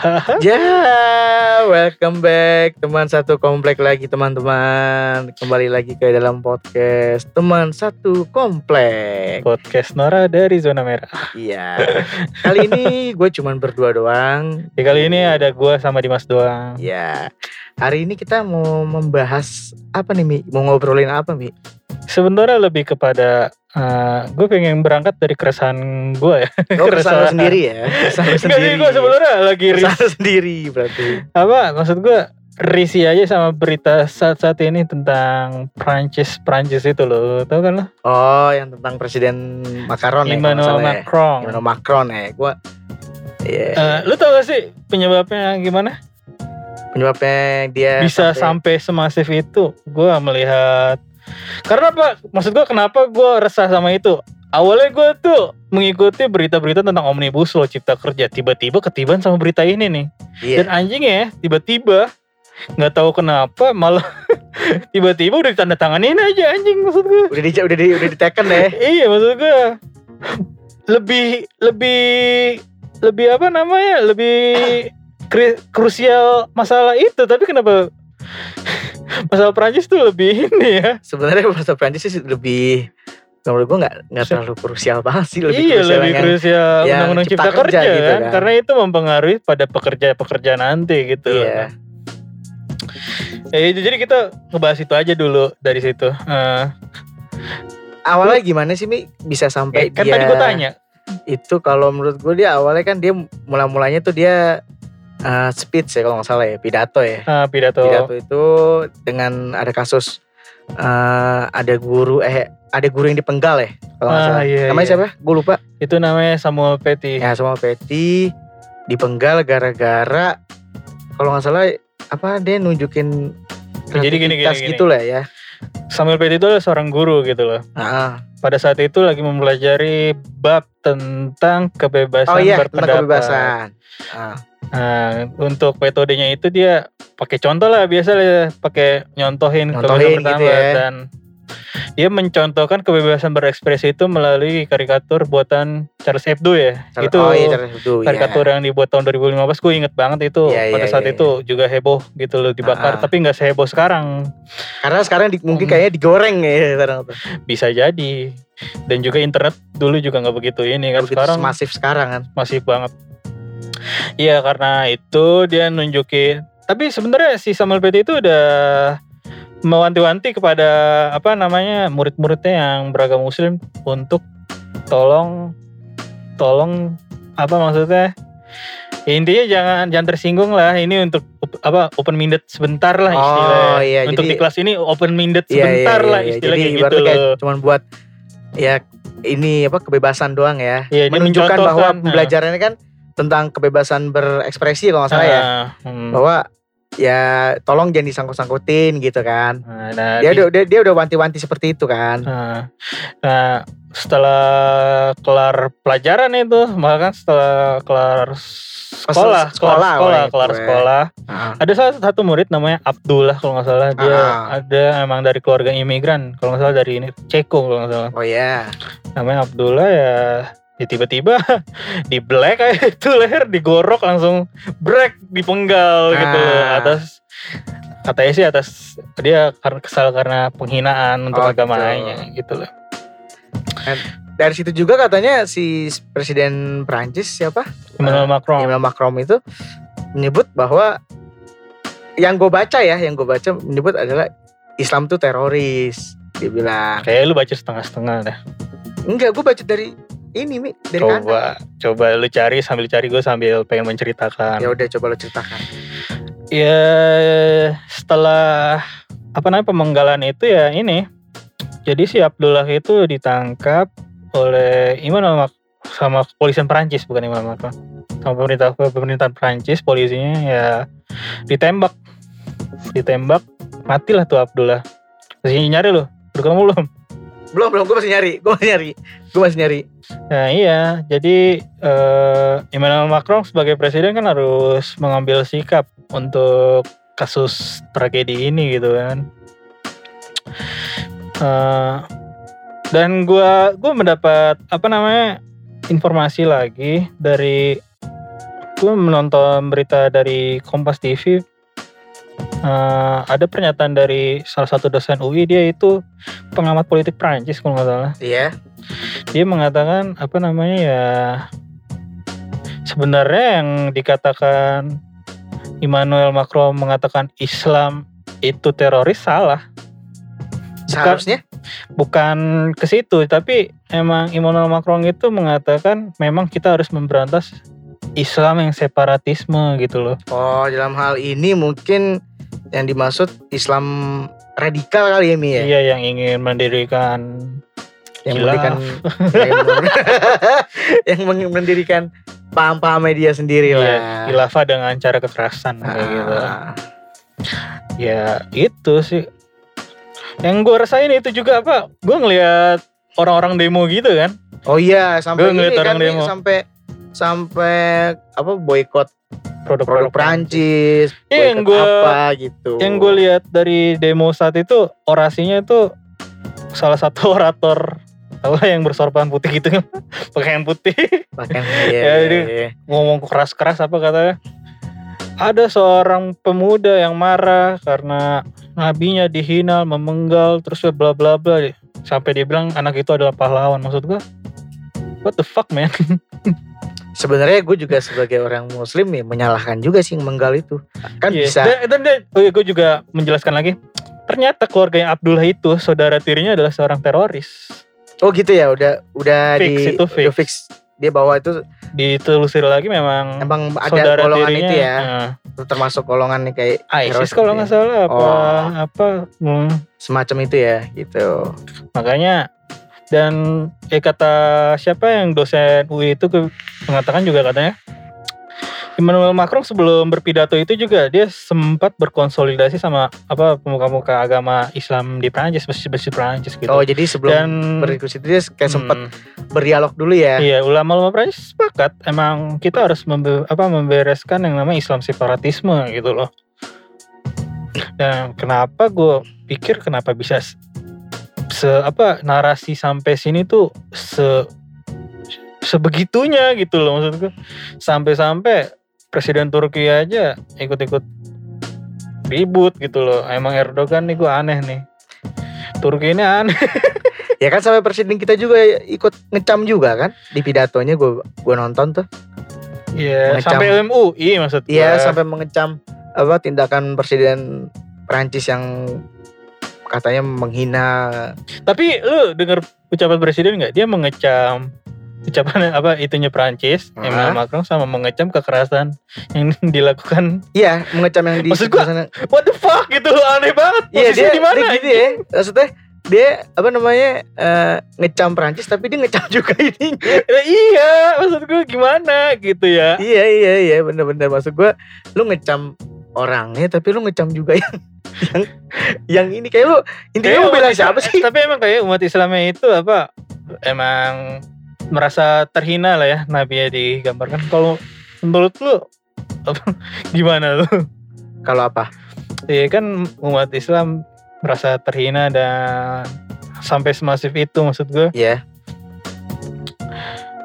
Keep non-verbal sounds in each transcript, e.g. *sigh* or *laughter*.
*laughs* Ya, welcome back teman satu komplek lagi teman-teman. Kembali lagi ke dalam podcast teman satu komplek. podcast Nora dari zona merah. Iya. *laughs* Kali ini gue cuman berdua doang. Ya, kali ini ada gua sama Dimas doang. Ya. Hari ini kita mau membahas apa nih Mi? Mau ngobrolin apa Mi? Sebenarnya lebih kepada gue pengen berangkat dari keresahan gue ya. Oh, *laughs* keresahan lo sendiri ya? Keresahan sendiri. gue sebenarnya lagi Keresahan sendiri berarti. apa maksud gue risih aja sama berita saat-saat ini tentang Prancis Prancis itu loh, tau kan lo? Oh, yang tentang Presiden Macron ya? Emmanuel ya. Macron. Emmanuel Macron ya. Gue Iya. Eh, lu tau gak sih penyebabnya gimana? penyebabnya dia Bisa sampai semasif itu? Gue melihat karena apa? Maksud gue kenapa gue resah sama itu? Awalnya gue tuh mengikuti berita-berita tentang omnibus law cipta kerja. Tiba-tiba ketiban sama berita ini nih. Iya. Dan anjing ya, tiba-tiba nggak tahu kenapa malah *laughs* tiba-tiba udah ditandatanganin aja anjing maksud gue. udah di udah di udah diteken deh. *laughs* Iya maksud gue lebih lebih lebih apa namanya lebih krusial masalah itu tapi kenapa *laughs* masalah Prancis tuh lebih ini ya Sebenarnya bahasa Prancis sih lebih menurut gue nggak nggak terlalu krusial banget sih lebih iya krusial lebih yang- krusial yang undang-undang cipta cipta, kerja, kerja gitu kan? kan. karena itu mempengaruhi pada pekerja-pekerja nanti gitu Iya. Ya, itu jadi kita ngebahas itu aja dulu dari situ Eh, Awalnya gimana sih Mi bisa sampai eh, kan dia tadi gue tanya itu kalau menurut gue dia awalnya kan dia mula-mulanya tuh dia eh, speech ya kalau nggak salah ya pidato ya. eh, pidato, Pidato itu dengan ada kasus eh, ada guru eh ada guru yang dipenggal ya kalau nggak Ah, salah. iya, Namanya iya. siapa? Gue lupa. itu namanya Samuel Petty Ya sama Petty dipenggal gara-gara kalau nggak salah apa dia nunjukin Jadi gini, gini, gini. gitu lah ya. Samuel Petty itu adalah seorang guru gitu loh Ah, pada saat itu lagi mempelajari bab tentang kebebasan oh iya berpendapat. tentang kebebasan. Ah, Nah, untuk metodenya itu dia pakai contoh lah biasa lah pakai nyontohin, Nyontohin kebebasan gitu berpendapat ya. dan dia mencontohkan kebebasan berekspresi itu melalui karikatur buatan Charles Hebdo ya. Charles- itu oh iya Charles Hebdo, iya. karikatur yang dibuat tahun 2015 gue inget banget itu Iya, pada iya, saat iya, itu juga heboh gitu loh dibakar Ah, ah. tapi nggak seheboh sekarang Karena sekarang di- mungkin Hmm. kayaknya digoreng ya sekarang tuh. bisa jadi dan juga internet dulu juga nggak begitu ini kan Begitu sekarang masif sekarang kan. masih banget iya karena itu dia nunjukin tapi sebenarnya si Samuel Petty itu udah mewanti-wanti kepada apa namanya murid-muridnya yang beragama muslim untuk tolong tolong apa maksudnya Ya, intinya jangan jangan tersinggung lah ini untuk apa open minded sebentar lah Oh, istilahnya iya, untuk jadi- di kelas ini open minded Iya, iya, sebentar iya, lah iya. istilahnya Jadi gitu loh cuman buat ya ini apa kebebasan doang ya. Iya, dia Menunjukkan bahwa mencontohkan, nah. pembelajarannya kan tentang kebebasan berekspresi kalau nggak salah ya. Ah, hmm. Bahwa ya tolong jangan disangkut-sangkutin gitu kan. Nah, nah, Dia di- udah dia, dia udah wanti-wanti seperti itu kan. Nah, nah, setelah kelar pelajaran itu, bahkan setelah kelar sekolah, sekolah, sekolah, sekolah, kelar sekolah, Ah. ada salah satu murid namanya Abdullah kalau nggak salah, dia Ah. ada emang dari keluarga imigran, kalau nggak salah dari ini Ceko kalau nggak salah, Oh ya. namanya Abdullah ya. Ya tiba-tiba *laughs* di black aja *laughs* itu leher digorok langsung break dipenggal gitu Ah. atas katanya sih atas dia karena kesal karena penghinaan untuk Oh, agamanya gitu loh. Dari situ juga katanya si Presiden Prancis siapa? Emmanuel Macron. Emmanuel Macron itu menyebut bahwa yang gue baca ya, yang gue baca menyebut adalah Islam tuh teroris. Dia bilang, Kayak lu baca setengah-setengah dah. enggak, gue baca dari ini mi, dari kanan. Coba, coba lu cari sambil cari gue sambil pengen menceritakan. Ya udah coba lo ceritakan. Ya setelah apa namanya pemenggalan itu ya ini. Jadi si Abdullah itu ditangkap oleh Mac sama kepolisian Perancis bukan Emmanuel Macron. Sama pemerintah pemerintahan Perancis polisinya ya ditembak. Ditembak matilah tuh Abdullah. Masih nyari loh. Udah ketemu belum? Belum belum gue masih nyari gue masih nyari gue masih nyari Nah iya, jadi eh, Emmanuel Macron sebagai presiden kan harus mengambil sikap untuk kasus tragedi ini gitu kan. Eh, dan gua gua mendapat apa namanya informasi lagi dari gua menonton berita dari Kompas TV. Eh, ada pernyataan dari salah satu dosen UI dia itu pengamat politik Prancis kalau nggak salah. Iya. Dia mengatakan apa namanya ya sebenarnya yang dikatakan Emmanuel Macron mengatakan Islam itu teroris salah. Seharusnya? Bukan ke situ tapi emang Emmanuel Macron itu mengatakan memang kita harus memberantas Islam yang separatisme gitu loh. Oh dalam hal ini mungkin yang dimaksud Islam radikal kali ya Mi ya? Iya yang ingin mendirikan yang mendirikan *laughs* yang, *laughs* mendirikan paham-paham media sendiri iya, lah. khilafah dengan cara kekerasan kayak gitu. Ah, ya itu sih. Yang gue rasain itu juga apa? Gue ngelihat orang-orang demo gitu kan? Oh iya sampai Gua ngeliat ini kan orang Mi, demo. sampai sampai apa boykot produk-produk produk Prancis. Iya, yang gua- apa gitu. yang gue lihat dari demo saat itu orasinya itu salah satu *laughs* orator apa yang bersorban putih gitu. *laughs* Kan pakaian putih. Bahkan, iya, *laughs* Ya, jadi- iya. ngomong keras-keras apa katanya. Ada seorang pemuda yang marah karena nabinya dihina memenggal terus ya bla bla bla. Sampai dia bilang anak itu adalah pahlawan. Maksud gue what the fuck man sebenarnya gue juga sebagai orang muslim ya menyalahkan juga sih menggal itu kan Iya. bisa Dan, dan, dan oh iya, gue juga menjelaskan lagi. Ternyata keluarganya Abdullah itu saudara tirinya adalah seorang teroris. oh gitu ya udah udah Fix, di itu udah fix dia bawa itu Ditelusuri lagi memang emang ada saudara golongan tirinya itu ya eh, termasuk golongan nih kayak ISIS teroris kalau gitu nggak ya. salah apa Oh. apa hmm, semacam itu ya gitu makanya dan eh kata siapa yang dosen UI itu ke- mengatakan juga katanya Emmanuel Macron sebelum berpidato itu juga dia sempat berkonsolidasi sama apa pemuka-pemuka agama Islam di Prancis, masjid-masjid Prancis gitu. oh jadi sebelum dan berdiskusi itu dia kayak sempat Hmm. berdialog dulu ya Iya, ulama-ulama Prancis sepakat emang kita harus membe- apa membereskan yang namanya Islam separatisme gitu loh. Dan kenapa gue pikir kenapa bisa se, apa narasi sampai sini tuh se sebegitunya gitu loh maksud gue. Sampai-sampai presiden Turki aja ikut-ikut ribut gitu loh. Emang Erdogan nih gue aneh nih. Turki ini aneh. *laughs* ya kan sampai presiden kita juga ikut ngecam juga kan di pidatonya gue gue nonton tuh Iya, Mengecam. sampai MUI maksud gue. Iya sampai mengecam apa tindakan presiden Prancis yang katanya menghina Tapi lu denger ucapan presiden nggak? Dia mengecam ucapan *laughs* apa itunya Prancis, Hah? Emmanuel Macron sama mengecam kekerasan yang *laughs* dilakukan. iya mengecam yang di Maksud gua, sana. What the fuck gitu aneh banget. iya dia, di mana? dia gitu ya maksudnya dia apa namanya eh, ngecam Prancis tapi dia ngecam *laughs* juga ininya Ya, iya, maksud gue gimana gitu ya. iya iya iya bener-bener maksud gue lu ngecam orangnya tapi lu ngecam juga yang *laughs* yang yang ini kayak lu intinya lu bela siapa sih *laughs* Tapi emang kayak umat Islamnya itu apa? Emang merasa terhina lah ya nabinya digambarkan. Kalau menurut lu apa, *laughs* gimana lu? kalau apa Iya kan umat Islam merasa terhina dan sampai semasif itu maksud gue. ya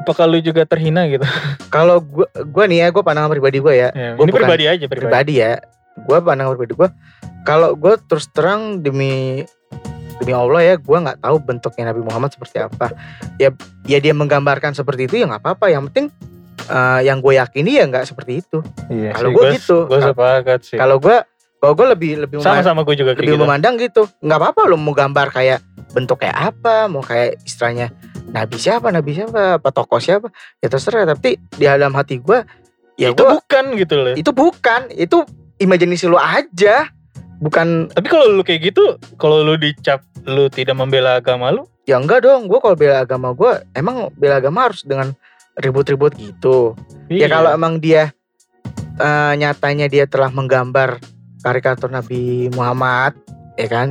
Apakah lu juga terhina gitu? kalau gua gua nih ya gua pandangan pribadi gua ya Ya, Gua ini bukan pribadi aja pribadi. pribadi ya gue pandangan pribadi gue kalau gue terus terang demi demi Allah ya gue nggak tahu bentuknya Nabi Muhammad seperti apa ya ya dia menggambarkan seperti itu ya nggak apa-apa yang penting eh, yang gue yakini ya nggak seperti itu Iya, Kalau gua- gitu. Kal- sepakat sih. kalau gue kalau gue lebih lebih memandang, Sama-sama gue juga lebih gitu. memandang gitu nggak apa-apa lo mau gambar kayak bentuk kayak apa mau kayak istilahnya Nabi siapa? Nabi siapa? Apa tokoh siapa? Ya terserah tapi di dalam hati gue ya itu gue bukan gitu loh. itu bukan itu imajinasi lu aja. Bukan Tapi kalau lu kayak gitu, kalau lu dicap lu tidak membela agama lu, ya enggak dong gue kalau bela agama gue emang bela agama harus dengan ribut-ribut gitu. Ya iya. kalau emang dia eh, nyatanya dia telah menggambar karikatur Nabi Muhammad ya kan?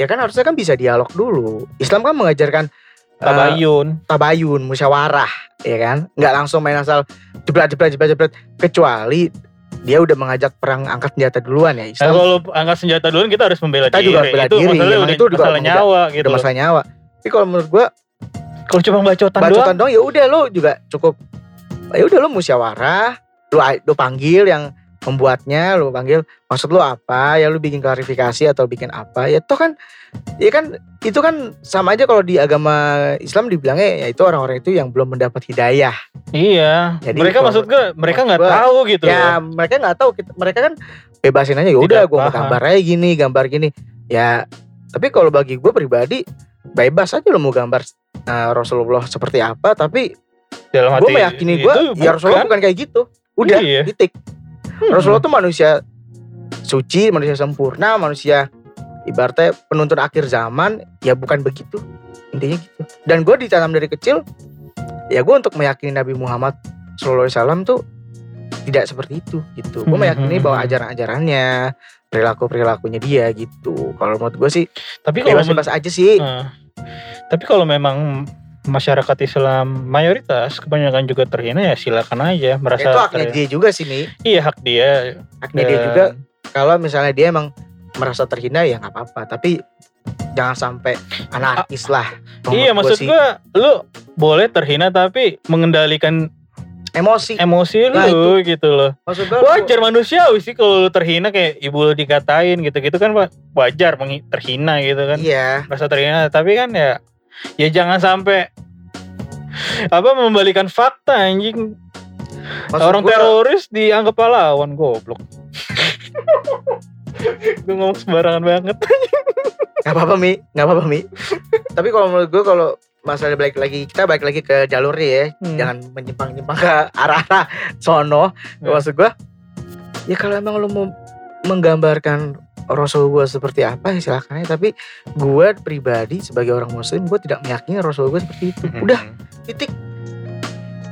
Ya kan harusnya kan bisa dialog dulu. Islam kan mengajarkan eh, Tabayun. tabayun, musyawarah, ya kan? Nggak langsung main asal jebret jebret jebret jebret kecuali dia udah mengajak perang angkat senjata duluan ya Nah, Islam. kalau angkat senjata dulu kita harus membela Kita diri. juga harus bela itu diri, masalah udah itu juga masalah nyawa gitu. udah masalah nyawa. Tapi kalau menurut gua Kalau cuma bacotan, bacotan doang. doang ya udah lo juga cukup ya udah lo musyawarah, lo lo panggil yang membuatnya, lo panggil maksud lo apa, ya lo bikin klarifikasi atau bikin apa. Ya toh kan ya kan itu kan sama aja kalau di agama Islam dibilangnya ya itu orang-orang itu yang belum mendapat hidayah. Iya. Jadi mereka kalau- maksud gue mereka nggak tahu gitu. ya mereka nggak tahu kita- mereka kan bebasin aja ya udah gue mau gambar aja gini gambar gini ya tapi kalau bagi gue pribadi bebas aja lo mau gambar uh, Rasulullah seperti apa tapi Dalam gue meyakini gue ya Rasulullah bukan. bukan kayak gitu udah Iya. titik Hmm. Rasulullah tuh manusia suci manusia sempurna manusia ibaratnya penuntun akhir zaman ya bukan begitu intinya gitu dan gue ditanam dari kecil ya gue untuk meyakini Nabi Muhammad Sallallahu Alaihi Wasallam tuh tidak seperti itu gitu gue Hmm, meyakini hmm, bahwa hmm. ajaran-ajarannya perilaku perilakunya dia gitu kalau menurut gue sih Tapi kalau bebas-bebas aja sih Nah, tapi kalau memang masyarakat Islam mayoritas kebanyakan juga terhina ya silakan aja merasa itu haknya dia juga sih nih iya hak dia. Haknya dia juga. Kalau misalnya dia emang merasa terhina ya nggak apa-apa. Tapi jangan sampai anarkis lah. Iya maksud gua lu boleh terhina tapi mengendalikan emosi. emosi Nah, lu gitu loh. Maksud gua wajar manusiawi sih kalau lu terhina kayak ibu lu dikatain gitu-gitu kan Pak. wajar terhina gitu kan. Iya. Merasa terhina tapi kan ya ya jangan sampai apa membalikan fakta anjing. Maksud orang gua, teroris dianggap pahlawan goblok. *laughs* Gue ngomong sembarangan banget. Nggak apa-apa mi. Nggak apa-apa mi. Tapi kalau menurut gue kalau masalah balik lagi kita balik lagi ke jalurnya ya. Hmm. jangan menyimpang-nyimpang ke arah-arah sono. Ya. maksud gue ya kalau emang lo mau menggambarkan Rasul gue seperti apa ya silakan aja. Tapi gue pribadi sebagai orang muslim gue tidak meyakini Rasul gue seperti itu. Udah titik.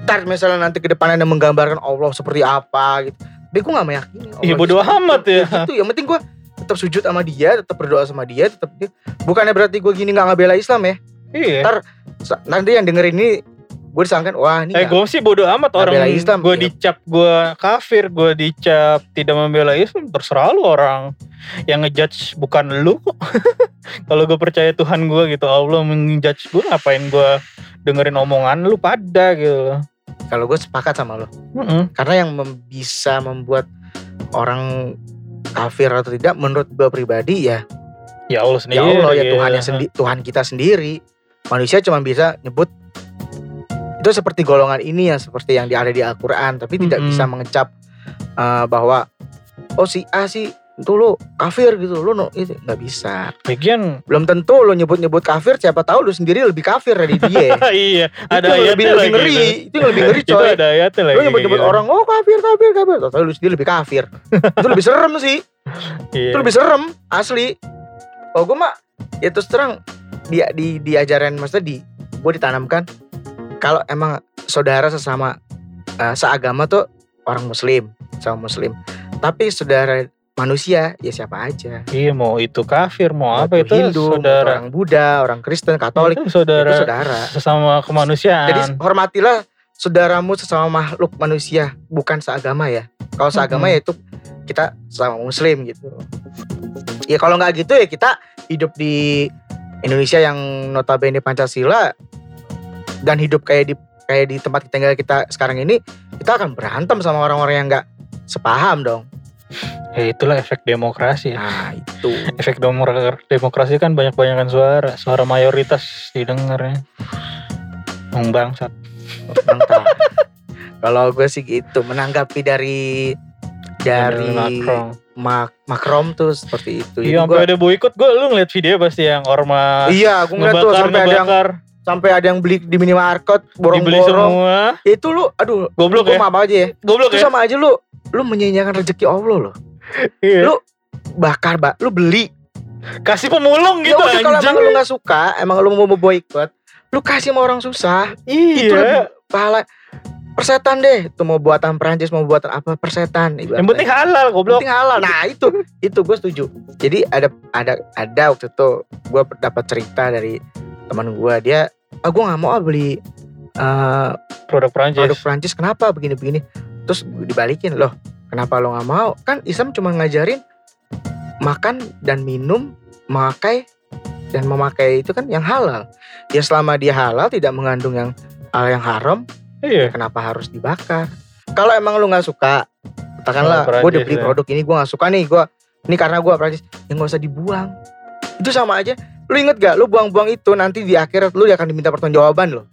Ntar misalnya nanti ke depan ada menggambarkan Allah seperti apa gitu. Tapi gue gak meyakini Allah Iya, itu bodo amat itu. ya. gitu. Yang penting gue tetap sujud sama dia tetap berdoa sama dia tetap dia. Bukannya berarti gue gini gak ngebela Islam ya? Iya. Ntar nanti yang dengerin ini gue disangkakan wah ini Eh gue sih bodo amat orang Islam, gue iya. dicap gue kafir gue dicap tidak membela Islam terserah lu orang yang ngejudge bukan lu kok *laughs* kalau gue percaya Tuhan gue gitu Allah menjudge gue ngapain gue dengerin omongan lu pada gitu kalau gue sepakat sama lo Mm-mm. karena yang mem- bisa membuat orang kafir atau tidak menurut gue pribadi ya ya Allah sendiri ya Allah ya. Tuhan yang sendi- Tuhan kita sendiri manusia cuma bisa nyebut itu seperti golongan ini yang seperti yang ada di Al-Quran tapi tidak Mm-mm. bisa mengecap eh, bahwa oh si A sih itu lo kafir gitu lo no, itu nggak bisa Lagian belum tentu lo nyebut-nyebut kafir siapa tahu lo sendiri lebih kafir dari dia *laughs* iya ada itu lebih, lebih ngeri gitu. itu yang lebih ngeri *laughs* itu coy ada ayatnya lagi lo nyebut-nyebut gitu. orang oh kafir kafir kafir tapi lu sendiri lebih kafir *laughs* itu lebih serem sih Iya. itu lebih serem asli kalau gue mah ya terus terang di di diajaran maksudnya di gue ditanamkan kalau emang saudara sesama eh, seagama tuh orang muslim sama muslim tapi saudara manusia ya siapa aja Iya mau itu kafir mau Mau apa itu Hindu saudara orang Buddha orang Kristen Katolik itu saudara, itu saudara sesama kemanusiaan Jadi hormatilah saudaramu sesama makhluk manusia, bukan seagama ya. Kalau seagama Mm-mm. ya itu kita sama muslim gitu. Ya kalau nggak gitu ya kita hidup di Indonesia yang notabene Pancasila dan hidup kayak di kayak di tempat kita tinggal kita sekarang ini, kita akan berantem sama orang-orang yang nggak sepaham dong. ya itulah efek demokrasi ya. Nah itu. efek demokrasi kan banyak banyakan suara suara mayoritas didengarnya Emang bangsat Mantap. *laughs* Kalau gue sih gitu menanggapi dari dari Macron. Mak Macron tuh seperti itu. Iya gua- sampai ada boykot gue lu ngeliat video pasti yang ormas Iya, aku ngeliat tuh ngebakar sampai ada yang sampai ada yang beli di minimarket borong-borong. semua Itu lu, aduh, goblok ya maaf aja ya. goblok Itu ya sama aja lu, lu menyanyiakan rezeki Allah loh. Iya. lu bakar, Mbak. Lu beli. kasih pemulung Ya gitu udah kalau emang lu nggak suka, emang lu mau boykot, lu kasih sama orang susah. Itu iya lebih pahala. Persetan deh itu mau buatan Perancis mau buatan apa persetan Yang penting halal goblok. penting halal. Nah itu itu gue setuju. Jadi ada ada ada waktu itu gue dapat cerita dari teman gue dia ah gue nggak mau ah beli eh, Produk Prancis. produk Prancis kenapa? Begini begini terus dibalikin loh kenapa lo nggak mau? Kan Islam cuma ngajarin makan dan minum memakai dan memakai itu kan yang halal. Ya selama dia halal tidak mengandung yang hal yang haram Iya. kenapa harus dibakar kalau emang lu nggak suka katakanlah Oh, gue udah beli ya. produk ini gue nggak suka nih gue ini karena gue Prancis ya nggak usah dibuang itu sama aja lu inget gak lu buang-buang itu nanti di akhirat lu akan diminta pertanggungjawaban lo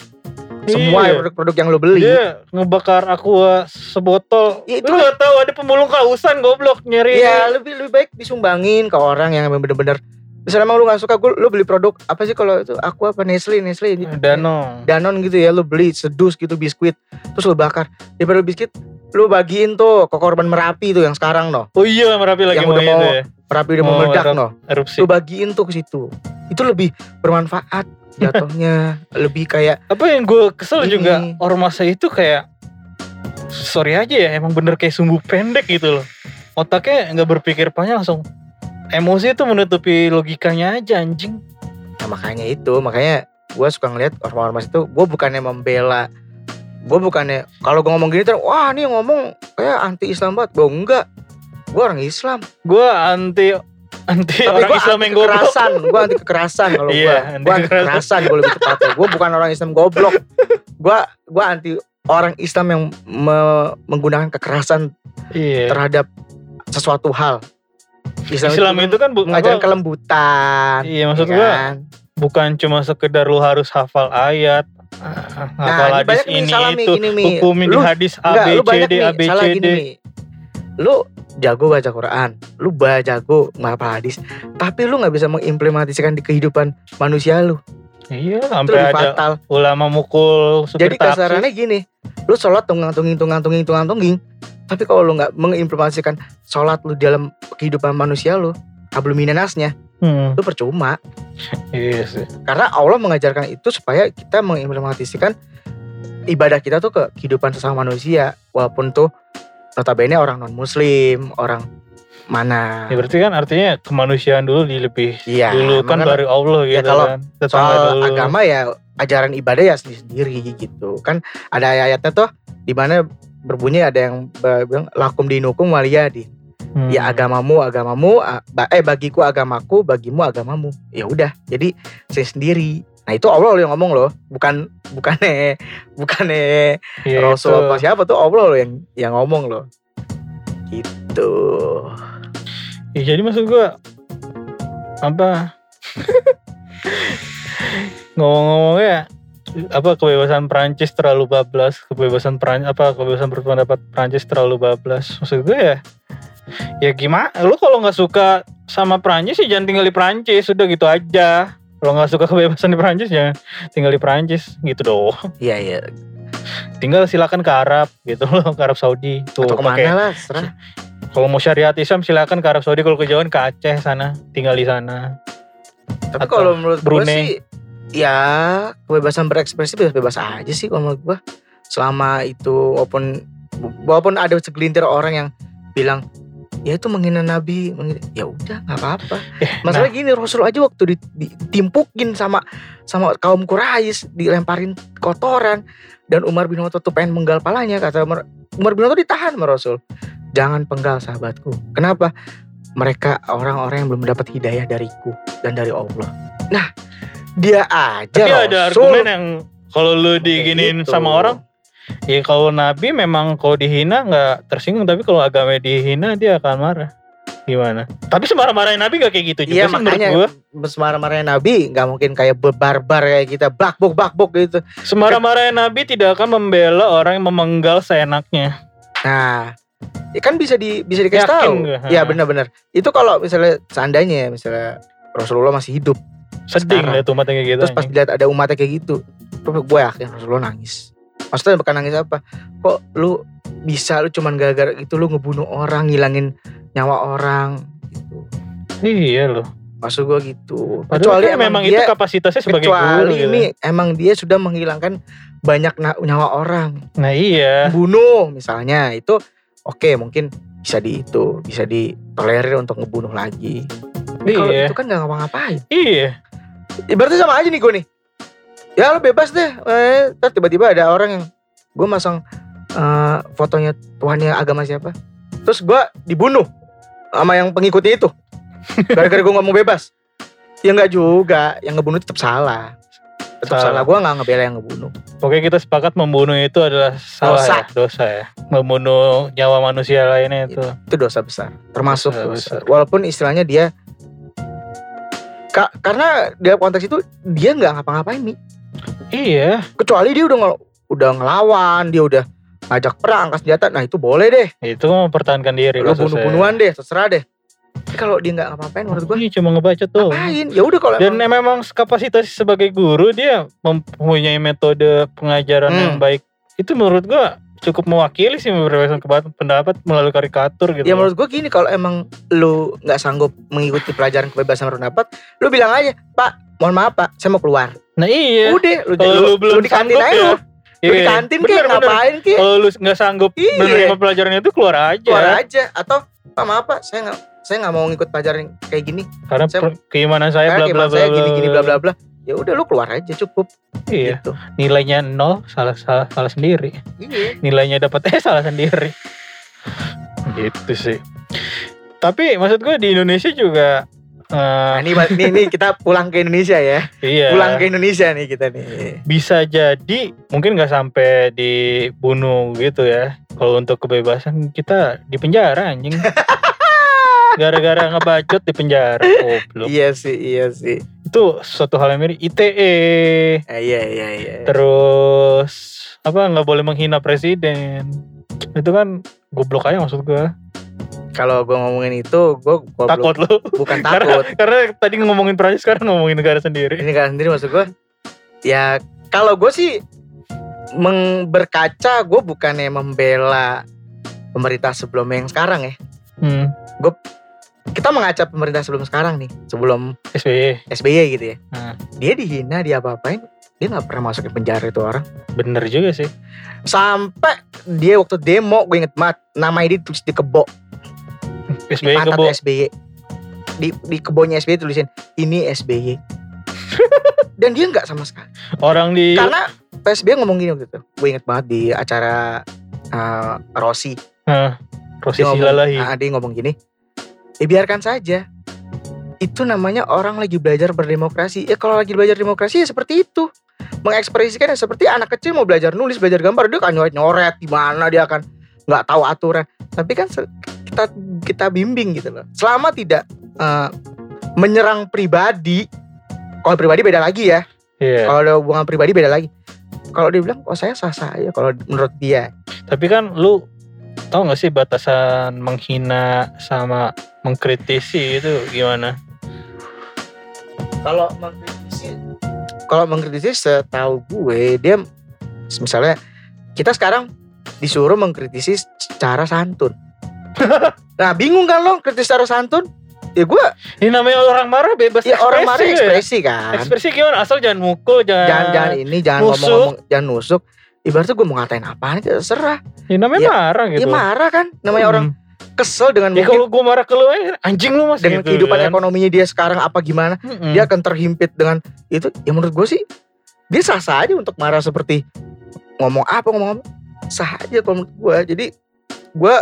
semua Iya. produk-produk yang lu beli Dia ngebakar aqua sebotol. Ya, itu Lu gak tahu ada pemulung kausan goblok nyari. Iya lebih lebih baik disumbangin ke orang yang emang bener-bener misalnya emang lu gak suka gue lu beli produk apa sih kalau itu aku apa Nestle Nestle gitu. Danong. Danon gitu ya lu beli sedus gitu biskuit terus lu bakar daripada biskuit lu bagiin tuh ke korban merapi tuh yang sekarang no Oh iya Merapi lagi Yang mau udah mau ya. merapi udah mau Oh, meledak erop- no Erupsi. lu bagiin tuh ke situ itu lebih bermanfaat jatuhnya *laughs* lebih kayak Apa yang gue kesel Ini. juga ormasnya itu kayak sorry aja ya emang bener kayak sumbu pendek gitu loh. Otaknya nggak berpikir panjang langsung emosi itu menutupi logikanya aja anjing. nah makanya itu makanya gue suka ngeliat ormas-ormas itu gue bukannya membela gue bukannya kalau gue ngomong gini tuh wah ini ngomong kayak anti Islam banget. Gue enggak. Gue orang Islam. Gue anti anti tapi orang Islam anti yang goblok. kekerasan gue anti kekerasan kalau gue Iya, gue anti kekerasan. gue lebih tepatnya. Gue bukan orang Islam goblok. Gue gue anti orang Islam yang me- menggunakan kekerasan Iya. terhadap sesuatu hal Islam, Islam itu kan bu- mengajarkan apa, kelembutan Iya maksud ya gua kan? bukan cuma sekedar lu harus hafal ayat, ah, hafal ini hadis ini Mi, itu, gini, Mi. hukumin di Lu- hadis A Enggak, B C D A B C D. Lu jago baca Quran, lu baca jago ngapal hadis, tapi lu nggak bisa mengimplementasikan di kehidupan manusia lu. Iya, Itu sampai ada fatal. ulama mukul Jadi kasarannya gini, lu sholat tunggang tungging tunggang tungging tunggang tungging, tapi kalau lu nggak mengimplementasikan sholat lu dalam kehidupan manusia lu, habluminanasnya, Hmm, lu percuma. *laughs* iya sih. Karena Allah mengajarkan itu supaya kita mengimplementasikan ibadah kita tuh ke kehidupan sesama manusia, walaupun tuh notabene orang non muslim, orang mana. Ya berarti kan artinya kemanusiaan dulu di lebih Iya, dulu kan baru Allah Ya, gitu kalau kan. Tetangga soal dulu. agama ya ajaran ibadah ya sendiri gitu kan ada ayatnya tuh di mana berbunyi ada yang bilang lakum dinukum waliyadi Hmm. ya agamamu agamamu eh bagiku agamaku bagimu agamamu ya udah jadi saya sendiri nah itu Allah loh yang ngomong loh bukan bukannya bukannya Iya, Rasul itu. apa siapa tuh Allah loh yang yang ngomong loh gitu Ya, jadi maksud gua apa? *laughs* Ngomong-ngomongnya apa kebebasan Prancis terlalu bablas, kebebasan Prancis apa kebebasan berpendapat Prancis terlalu bablas. Maksud gue ya ya gimana? Lu kalau nggak suka sama Prancis ya jangan tinggal di Prancis, sudah gitu aja. Kalau nggak suka *laughs* kebebasan di Prancis jangan tinggal di Prancis gitu doang. iya iya Tinggal silakan ke Arab gitu loh, ke Arab Saudi. Tuh, atau ke mana lah serah Kalau mau syariat Islam silakan ke Arab Saudi, kalau kejauhan ke Aceh sana, tinggal di sana. Tapi kalau menurut gue Brunei. sih ya kebebasan berekspresi bebas-bebas aja sih kalau menurut gue. Selama itu walaupun walaupun ada segelintir orang yang bilang ya itu menghina nabi, menghina- ya udah nggak apa-apa. Eh, Masalah gini Rasul aja waktu di- di- ditimpukin sama sama kaum Quraisy, dilemparin kotoran dan Umar bin Khattab tuh pengen menggal palanya kata Umar, Umar bin Khattab ditahan sama Rasul. Jangan penggal sahabatku. Kenapa? Mereka orang-orang yang belum mendapat hidayah dariku dan dari Allah. Nah, dia aja Tapi ada argumen yang kalau lu kayak diginiin gitu. sama orang, ya kalau Nabi memang kalau dihina nggak tersinggung, tapi kalau agama dihina dia akan marah. Gimana? Tapi semarah-marahin Nabi gak kayak gitu juga Iya sih menurut makanya gua. semarah-marahnya Nabi nggak mungkin kayak barbar kayak kita bakbuk bakbuk gitu. Semarah-marahin Nabi tidak akan membela orang yang memenggal seenaknya. Nah, ya kan bisa di bisa dikasih Yakin tahu. Ya benar-benar. Itu kalau misalnya seandainya ya, misalnya Rasulullah masih hidup, Sedih Sekarang. lihat umat yang kayak gitu. terus pas dilihat ada umatnya kayak gitu, gue yakin Rasulullah nangis. Maksudnya bukan nangis apa? Kok lu bisa lu cuman gara-gara itu lu ngebunuh orang, ngilangin nyawa orang gitu. Iya loh. Maksud gue gitu. Padahal kan memang itu dia kapasitasnya sebagai kecuali guru gitu. ini emang dia sudah menghilangkan banyak nyawa orang Nah iya. bunuh misalnya itu oke mungkin bisa di itu bisa ditolerir untuk ngebunuh lagi Tapi kalau Iya. itu kan nggak ngapa-ngapain Iya. Ibaratnya sama aja nih gue nih. Ya lo bebas deh. Eh, tiba-tiba ada orang yang gue masang eh, fotonya Tuhannya agama siapa. Terus gue dibunuh sama yang pengikutnya itu. *laughs* Gara-gara gue mau bebas. Ya nggak juga. Yang ngebunuh tetap salah. Tetap Salah. salah. Gue nggak ngebela yang ngebunuh. Oke kita sepakat membunuh itu adalah salah Dosa. ya, dosa ya. Membunuh nyawa manusia lainnya itu. Itu dosa besar. Termasuk Dosa dosa. besar. Walaupun istilahnya dia Ka- karena dalam konteks itu dia nggak ngapa-ngapain nih. Iya. kecuali dia udah ngel- udah ngelawan dia udah ngajak perang angkat senjata nah itu boleh deh Itu mempertahankan diri. lo bunuh-bunuhan deh terserah deh Tapi kalau dia nggak ngapa-ngapain menurut gue Iya cuma ngebaca tuh. ngapain ya udah kalau Dan emang memang kapasitas sebagai guru dia mempunyai metode pengajaran Hmm. yang baik. Itu menurut gua cukup mewakili sih kebat- pendapat melalui karikatur gitu. ya menurut gue gini kalau emang lu nggak sanggup mengikuti pelajaran kebebasan berpendapat lu bilang aja pak mohon maaf pak saya mau keluar Nah iya. udah lu, lu, lu belum lu di kantin aja ya. lu. lu di Iya. kantin bener. ngapain kek Kalau lu nggak sanggup Iya. menerima pelajaran itu keluar aja. keluar aja atau pak maaf pak saya nggak saya nggak mau ngikut pelajaran kayak gini Karena Saya- keimanan saya bla bla bla saya gini gini bla bla bla ya udah lu keluar aja cukup Iya. gitu Nilainya nol salah salah, salah sendiri. iya Nilainya dapat eh salah sendiri. gitu sih. Tapi maksud gue di Indonesia juga eh, Nah, ini, ini, ini kita pulang ke Indonesia ya. iya. Pulang ke Indonesia nih kita nih. bisa jadi mungkin nggak sampai dibunuh gitu ya kalau untuk kebebasan kita di penjara anjing *laughs* gara-gara ngebacot di penjara goblok Iya sih, iya sih. Itu suatu hal yang mirip ITE Eh, iya, iya, iya. terus apa nggak boleh menghina presiden itu kan goblok aja maksud gue Kalau gue ngomongin itu, gue takut lu bukan *laughs* karena, takut. karena tadi ngomongin Prancis sekarang ngomongin negara sendiri Ini kan sendiri maksud gue. Ya, kalau gue sih berkaca, gue bukannya membela pemerintah sebelum yang sekarang ya. hmm, Kita mengaca pemerintah sebelum sekarang nih, sebelum SBY SBY gitu ya. Hmm. Dia dihina, dia apa-apain, dia nggak pernah masukin penjara itu orang. bener juga sih. Sampai dia waktu demo, gue inget banget, nama dia tulis di kebo. SBY pantat kebo. SBY di di kebunnya SBY tulisin ini SBY *laughs* dan dia nggak sama sekali. Orang di karena PSBY ngomong gini waktu itu. Gue inget banget di acara uh, Rossi. Hah, Rossi dia ngomong, Silalahi. ah, dia ngomong gini ya biarkan saja. Itu namanya orang lagi belajar berdemokrasi. Ya kalau lagi belajar demokrasi ya seperti itu. Mengekspresikan ya seperti anak kecil mau belajar nulis belajar gambar dia kan nyoret nyoret gimana dia akan nggak tahu aturan. Tapi kan kita kita bimbing gitu loh. Selama tidak eh, menyerang pribadi kalau pribadi beda lagi ya. Iya. kalau ada hubungan pribadi beda lagi. Kalau dia bilang oh saya sah sah aja kalau menurut dia. Tapi kan lu tahu nggak sih batasan menghina sama mengkritisi itu gimana? kalau mengkritisi kalau mengkritisi setahu gue dia misalnya kita sekarang disuruh mengkritisi secara santun *laughs* nah bingung kan lo kritis secara santun ya gue Ini namanya orang marah bebas ya orang marah ya. ekspresi kan Ekspresi gimana? Asal jangan mukul, jangan. jangan jangan ini jangan ngomong-ngomong jangan nusuk ibaratnya gue mau ngatain apaan itu terserah Ya, namanya Ya, marah gitu. ya marah kan namanya orang Hmm. Kesel dengan Ya mungkin kalau gua marah ke lu anjing lu mas. dengan gitu kehidupan kan. ekonominya dia sekarang apa gimana Mm-mm. dia akan terhimpit dengan itu. Ya menurut gue sih dia sah sah aja untuk marah seperti ngomong apa ngomong apa. Sah aja kalau menurut gue jadi gue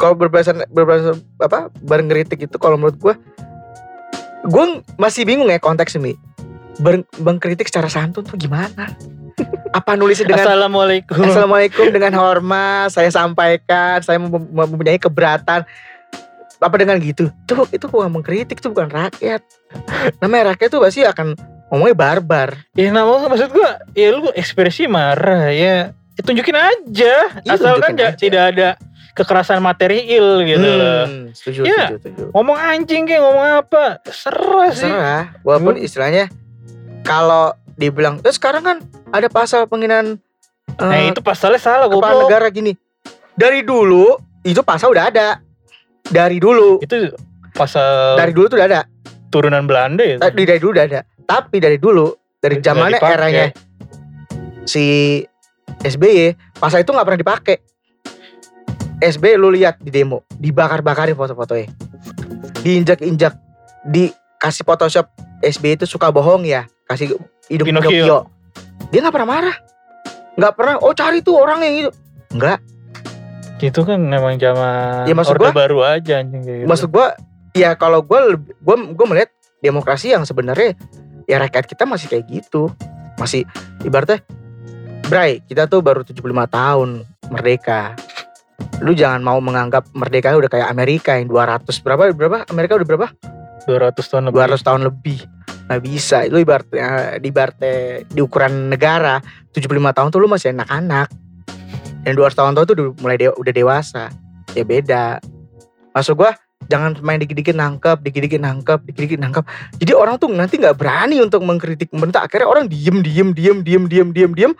kalau berbahasa berbahasa apa berngeritik itu kalau menurut gue gue masih bingung ya konteks ini. Ber, mengkritik secara santun tuh gimana apa nulisnya dengan Assalamualaikum. Assalamualaikum dengan hormat saya sampaikan saya mem- mempunyai keberatan apa dengan gitu itu itu bukan mengkritik itu bukan rakyat namanya rakyat tuh pasti akan ngomongnya barbar Ya nama maksud gua ya lu ekspresi marah ya. ya tunjukin aja. Iya, Asalkan tunjukin ja- aja. tidak ada kekerasan material gitu loh. Hmm, setuju, Iya. setuju, setuju. Ngomong anjing kayak ngomong apa? Serah sih. Terserah, walaupun Hmm. istilahnya kalau dibilang, terus sekarang kan ada pasal penghinaan eh, Nah itu pasalnya salah kepala goblok. negara gini. Dari dulu itu pasal udah ada. Dari dulu, Itu pasal dari dulu tuh udah ada. turunan Belanda ya. Dari, dari dulu udah ada. Tapi dari dulu, dari zamannya eranya si SBY pasal itu nggak pernah dipakai. SBY lu lihat di demo dibakar-bakarin foto-fotonya, diinjak-injak, dikasih Photoshop SBY itu suka bohong ya, kasih hidung Pinocchio. Pinocchio. Dia nggak pernah marah, nggak pernah. Oh cari tuh orang yang itu, nggak. Itu kan memang zaman Ya, maksud Orde gua- baru aja anjing gitu. Maksud gua ya kalau gua gua gua melihat demokrasi yang sebenarnya ya rakyat kita masih kayak gitu. Masih ibaratnya Bray, kita tuh baru 75 tahun merdeka. Lu jangan mau menganggap merdeka udah kayak Amerika yang 200 berapa berapa Amerika udah berapa? 200 tahun lebih. 200 tahun lebih. Nggak bisa. Lu ibaratnya di ibaratnya di ukuran negara 75 tahun tuh lu masih anak-anak. Dan 200 tahun tuh udah mulai dewa- udah dewasa. Ya beda. Maksud gua jangan main dikit-dikit nangkep, dikit-dikit nangkep, dikit-dikit nangkep. Jadi orang tuh nanti nggak berani untuk mengkritik pemerintah. Akhirnya orang diem, diem, diem, diem, diem, diem, diem.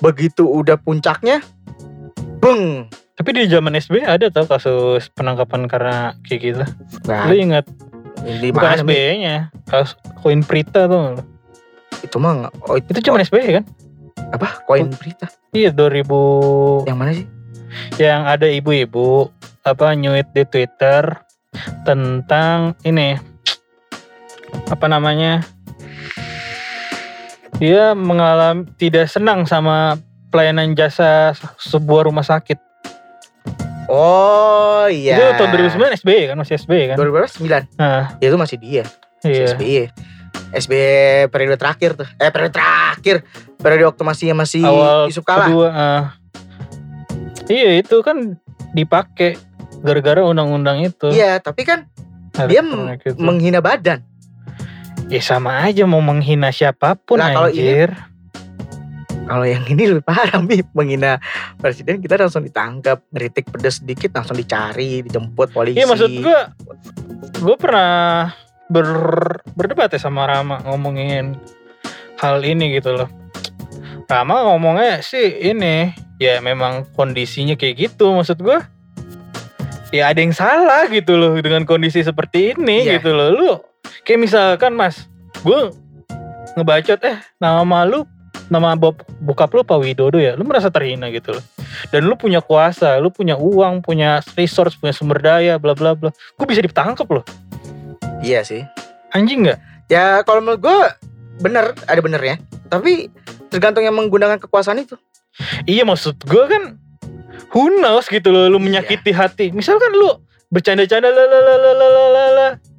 Begitu udah puncaknya, beng. Tapi di zaman SBY ada tau kasus penangkapan karena kayak gitu. Nah, Lu ingat di bukan? SBY-nya, kasus koin Prita tuh. itu mah oh itu, Itu cuma SBY kan? apa? Koin berita. Iya 2000 Yang mana sih? yang ada ibu-ibu apa nyuit di Twitter tentang ini apa namanya dia mengalami tidak senang sama pelayanan jasa sebuah rumah sakit Oh iya. itu tahun 2009 SBY kan masih SBY kan 2009. nah Ya itu masih dia. iya SBY. SBY periode terakhir tuh. Eh periode terakhir. Periode waktu masih masih awal Yusuf Kala. kedua ah. iya itu kan dipakai gara-gara undang-undang itu Iya, tapi kan Harus dia menghina badan. ya sama aja mau menghina siapa pun Nah, kalau ini- anjir Kalau yang ini lebih parah, *laughs* Bib. Menghina presiden kita langsung ditangkap, ngeritik pedes sedikit langsung dicari, dijemput polisi. Iya maksud gua Gue pernah ber, berdebat ya sama Rama ngomongin hal ini gitu loh Rama ngomongnya sih ini Ya memang kondisinya kayak gitu Maksud gua Ya ada yang salah gitu loh Dengan kondisi seperti ini Iya. gitu loh Lu kayak misalkan mas Gue ngebacot eh nama lu nama bok bokap lu Pak Widodo ya, lu merasa terhina gitu loh. Dan lu punya kuasa, lu punya uang, punya resource, punya sumber daya, bla bla bla. Gue bisa ditangkap loh. Iya sih. Anjing nggak? Ya kalau menurut gue bener ada bener ya Tapi tergantung yang menggunakan kekuasaan itu. Iya maksud gue kan who knows gitu loh lu menyakiti iya. hati. Misalkan lu bercanda-canda lalalalalalala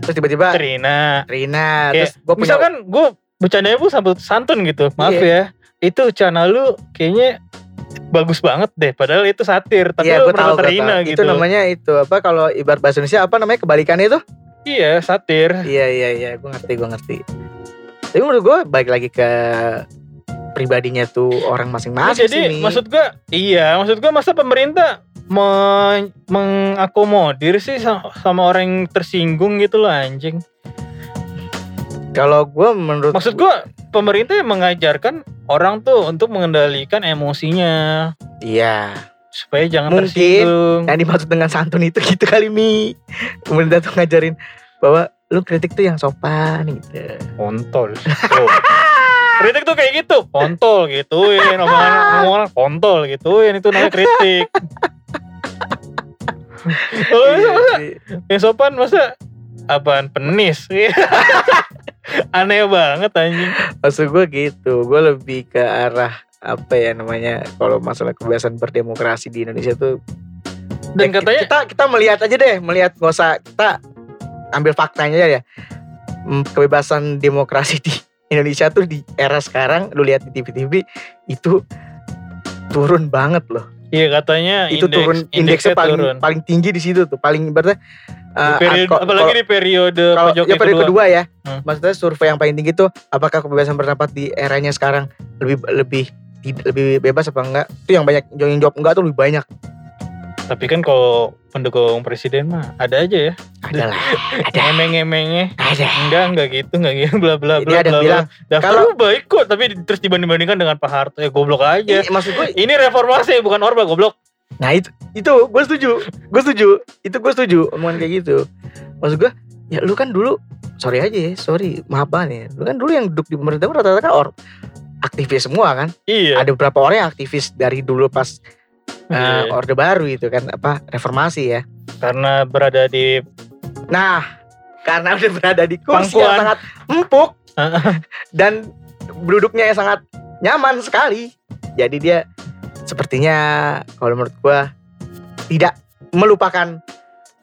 terus tiba-tiba Rina Rina terus gua punya... misalkan gue bercandanya pun sambil santun gitu maaf Iya. ya itu channel lu kayaknya bagus banget deh padahal itu satir tapi Iya, lu gue tahu, terhina gitu Itu namanya itu apa kalau ibarat bahasa Indonesia apa namanya kebalikannya itu? iya satir Iya iya iya, gue ngerti gue ngerti. Tapi menurut gue balik lagi ke pribadinya tuh orang Nah, masing-masing jadi sih. Mi. maksud gua iya maksud gua masa pemerintah men- mengakomodir sih sama, sama orang yang tersinggung gitu loh anjing kalau gue menurut maksud gua pemerintah yang mengajarkan orang tuh untuk mengendalikan emosinya iya. supaya jangan Mungkin tersinggung Yang dimaksud dengan santun itu gitu kali mi. Pemerintah tuh ngajarin bahwa lu kritik tuh yang sopan gitu. kontol kritik tuh kayak gitu kontol gituin *laughs* omongan omongan kontol gituin itu namanya kritik Oh, Iya masa, sih. yang sopan masa apaan penis *laughs* *laughs* aneh banget anjing. Maksud gue gitu, gue lebih ke arah apa ya namanya kalau masalah kebebasan berdemokrasi di Indonesia tuh dan Eh, katanya kita kita melihat aja deh melihat nggak usah kita ambil faktanya aja ya kebebasan demokrasi di *laughs* Indonesia tuh di era sekarang lu lihat di TV-TV itu turun banget loh iya katanya itu indeks, turun indeksnya indeksnya paling turun paling tinggi di situ tuh paling ibaratnya Di uh, periode, kalau- apalagi di periode kalau ya periode kedua. kedua ya Hmm. maksudnya survei yang paling tinggi tuh apakah kebebasan berpendapat di eranya sekarang lebih lebih lebih bebas apa enggak itu yang banyak yang jawab enggak tuh lebih banyak tapi kan kalau pendukung presiden mah ada aja ya. Ada lah ada. Emeng-emengnya ada. Enggak enggak gitu enggak gitu. *laughs* Bla bla ini bla ada yang bla. bilang bla. kalau- baik kok tapi terus dibanding-bandingkan dengan Pak Harto. Ya goblok aja. Iya, maksud gue ini reformasi bukan orba goblok. Nah itu itu gue setuju, gue setuju, itu gue setuju omongan kayak gitu. Maksud gue, ya lu kan dulu, sorry aja ya, sorry maaf banget ya, lu kan dulu yang duduk di pemerintah rata-rata kan or aktivis semua kan. Iya. Ada beberapa orang yang aktivis dari dulu pas eh, Iya. Orde Baru itu kan apa reformasi ya. Karena berada di Nah, karena *laughs* udah berada di kursi Pangkuan. yang sangat empuk dan duduknya yang sangat nyaman sekali. Jadi dia sepertinya kalau menurut gua tidak melupakan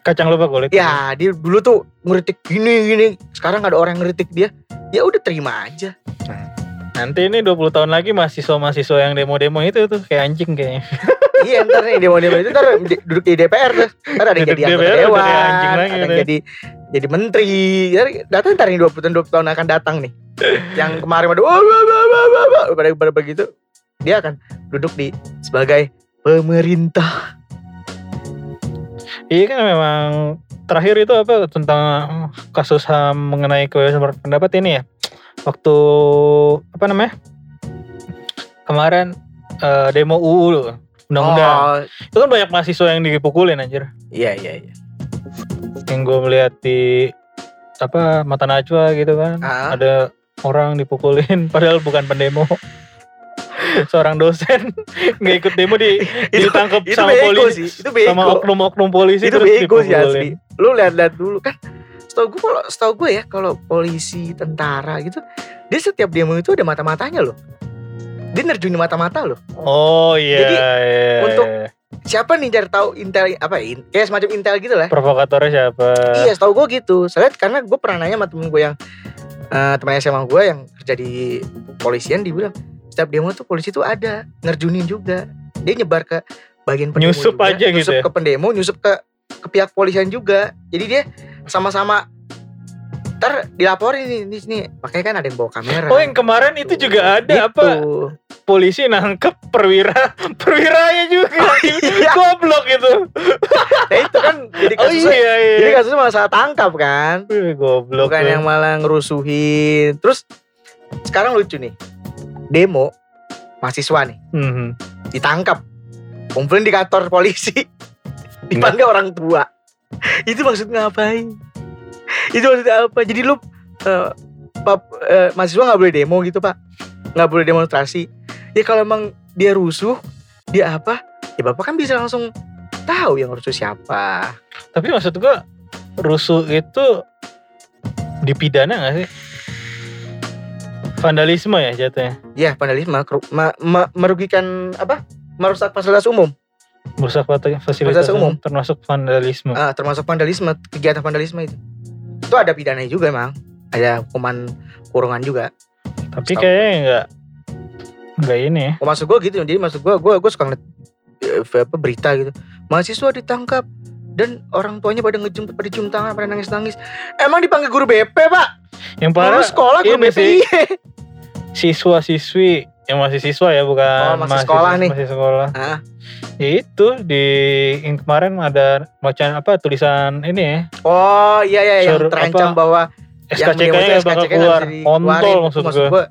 kacang lupa kulit. ya dia dulu tuh ngeritik gini gini sekarang ada orang yang ngeritik dia ya udah terima aja Nanti ini 20 tahun lagi mahasiswa-mahasiswa yang demo-demo itu tuh kayak anjing kayaknya. *laughs* iya ntar nih demo-demo itu ntar duduk di DPR tuh. Ntar ada yang jadi di anggota dewan ada yang jadi jadi menteri. Ntar datang ntar nih 20 tahun 20 tahun akan datang nih. Yang kemarin pada wah, wah, wah, wah, wah, wah, pada pada begitu dia akan duduk di sebagai pemerintah. Iya kan memang terakhir itu apa tentang kasus HAM mengenai kebebasan pendapat ini ya. Waktu apa namanya? Kemarin eh, demo UU loh, undang-undang. oh Itu kan banyak mahasiswa yang dipukulin anjir. iya iya iya Yang gue melihat di apa mata najwa gitu kan. Ah. Ada orang dipukulin *laughs* padahal bukan pendemo. *laughs* Seorang dosen *laughs* nggak ikut demo di itu ditangkap itu sama polisi sih itu bego sama oknum-oknum polisi itu bego sih asli lu lihat-lihat dulu kan setahu gue kalau setahu gue ya kalau polisi tentara gitu dia setiap demo itu ada mata-matanya loh dia nerjunin mata-mata loh Oh iya. Jadi, iya, untuk- iya. siapa nih cari tahu intel apa in, kayak semacam intel gitu lah provokatornya siapa? iya setahu gue gitu saya karena gue pernah nanya sama temen gue yang eh teman SMA gue yang kerja di polisian dia bilang setiap demo tuh polisi tuh ada nerjunin juga dia nyebar ke bagian pendemo Nyusup juga, aja gitu nyusup ya? ke pendemo nyusup ke ke pihak polisian juga jadi dia sama-sama ntar dilaporin nih nih, nih. makanya kan ada yang bawa kamera Oh yang kemarin itu juga ada Gitu. apa polisi nangkep perwira *laughs* perwiranya juga iya. *laughs* goblok itu. nah itu kan jadi Oh kasusnya iya iya. jadi kasusnya malah salah tangkap kan Wih, goblok. bukan lu. yang malah ngerusuhin terus sekarang lucu nih demo mahasiswa nih Mhm. ditangkap kumpulin di kantor polisi *laughs* dipanggil orang tua itu maksud ngapain itu maksudnya apa? Jadi lu eh, pap, eh, mahasiswa nggak boleh demo gitu pak. Nggak boleh demonstrasi. Ya kalau emang dia rusuh dia apa? Ya bapak kan bisa langsung tahu yang rusuh siapa. Tapi maksud gua rusuh itu dipidana gak sih? Vandalisme ya jatuhnya. ya vandalisme ma- ma- merugikan apa? Merusak fasilitas umum. Merusak fasilitas Fasilitas umum. termasuk vandalisme. Ah, termasuk vandalisme kegiatan vandalisme itu itu ada pidananya juga emang ada hukuman kurungan juga. Tapi setahu kayaknya enggak enggak ini ya. Oh, maksud gue gitu. Jadi maksud gue gue gue suka ngeliat eh, apa berita gitu. Mahasiswa ditangkap dan orang tuanya pada ngejum pada cium tangan pada nangis nangis emang dipanggil guru BP pak? Yang Guru parah sekolah guru BP sih. iya. *laughs* siswa-siswi yang masih siswa ya bukan Oh, masih mahasiswa- sekolah nih. masih sekolah. Ah. ya itu di yang kemarin ada bacaan apa tulisan ini ya? Oh iya iya yang Suruh terancam apa, bahwa yang SKCK nya bakal SKCK keluar. Kontol maksud maksud gue gue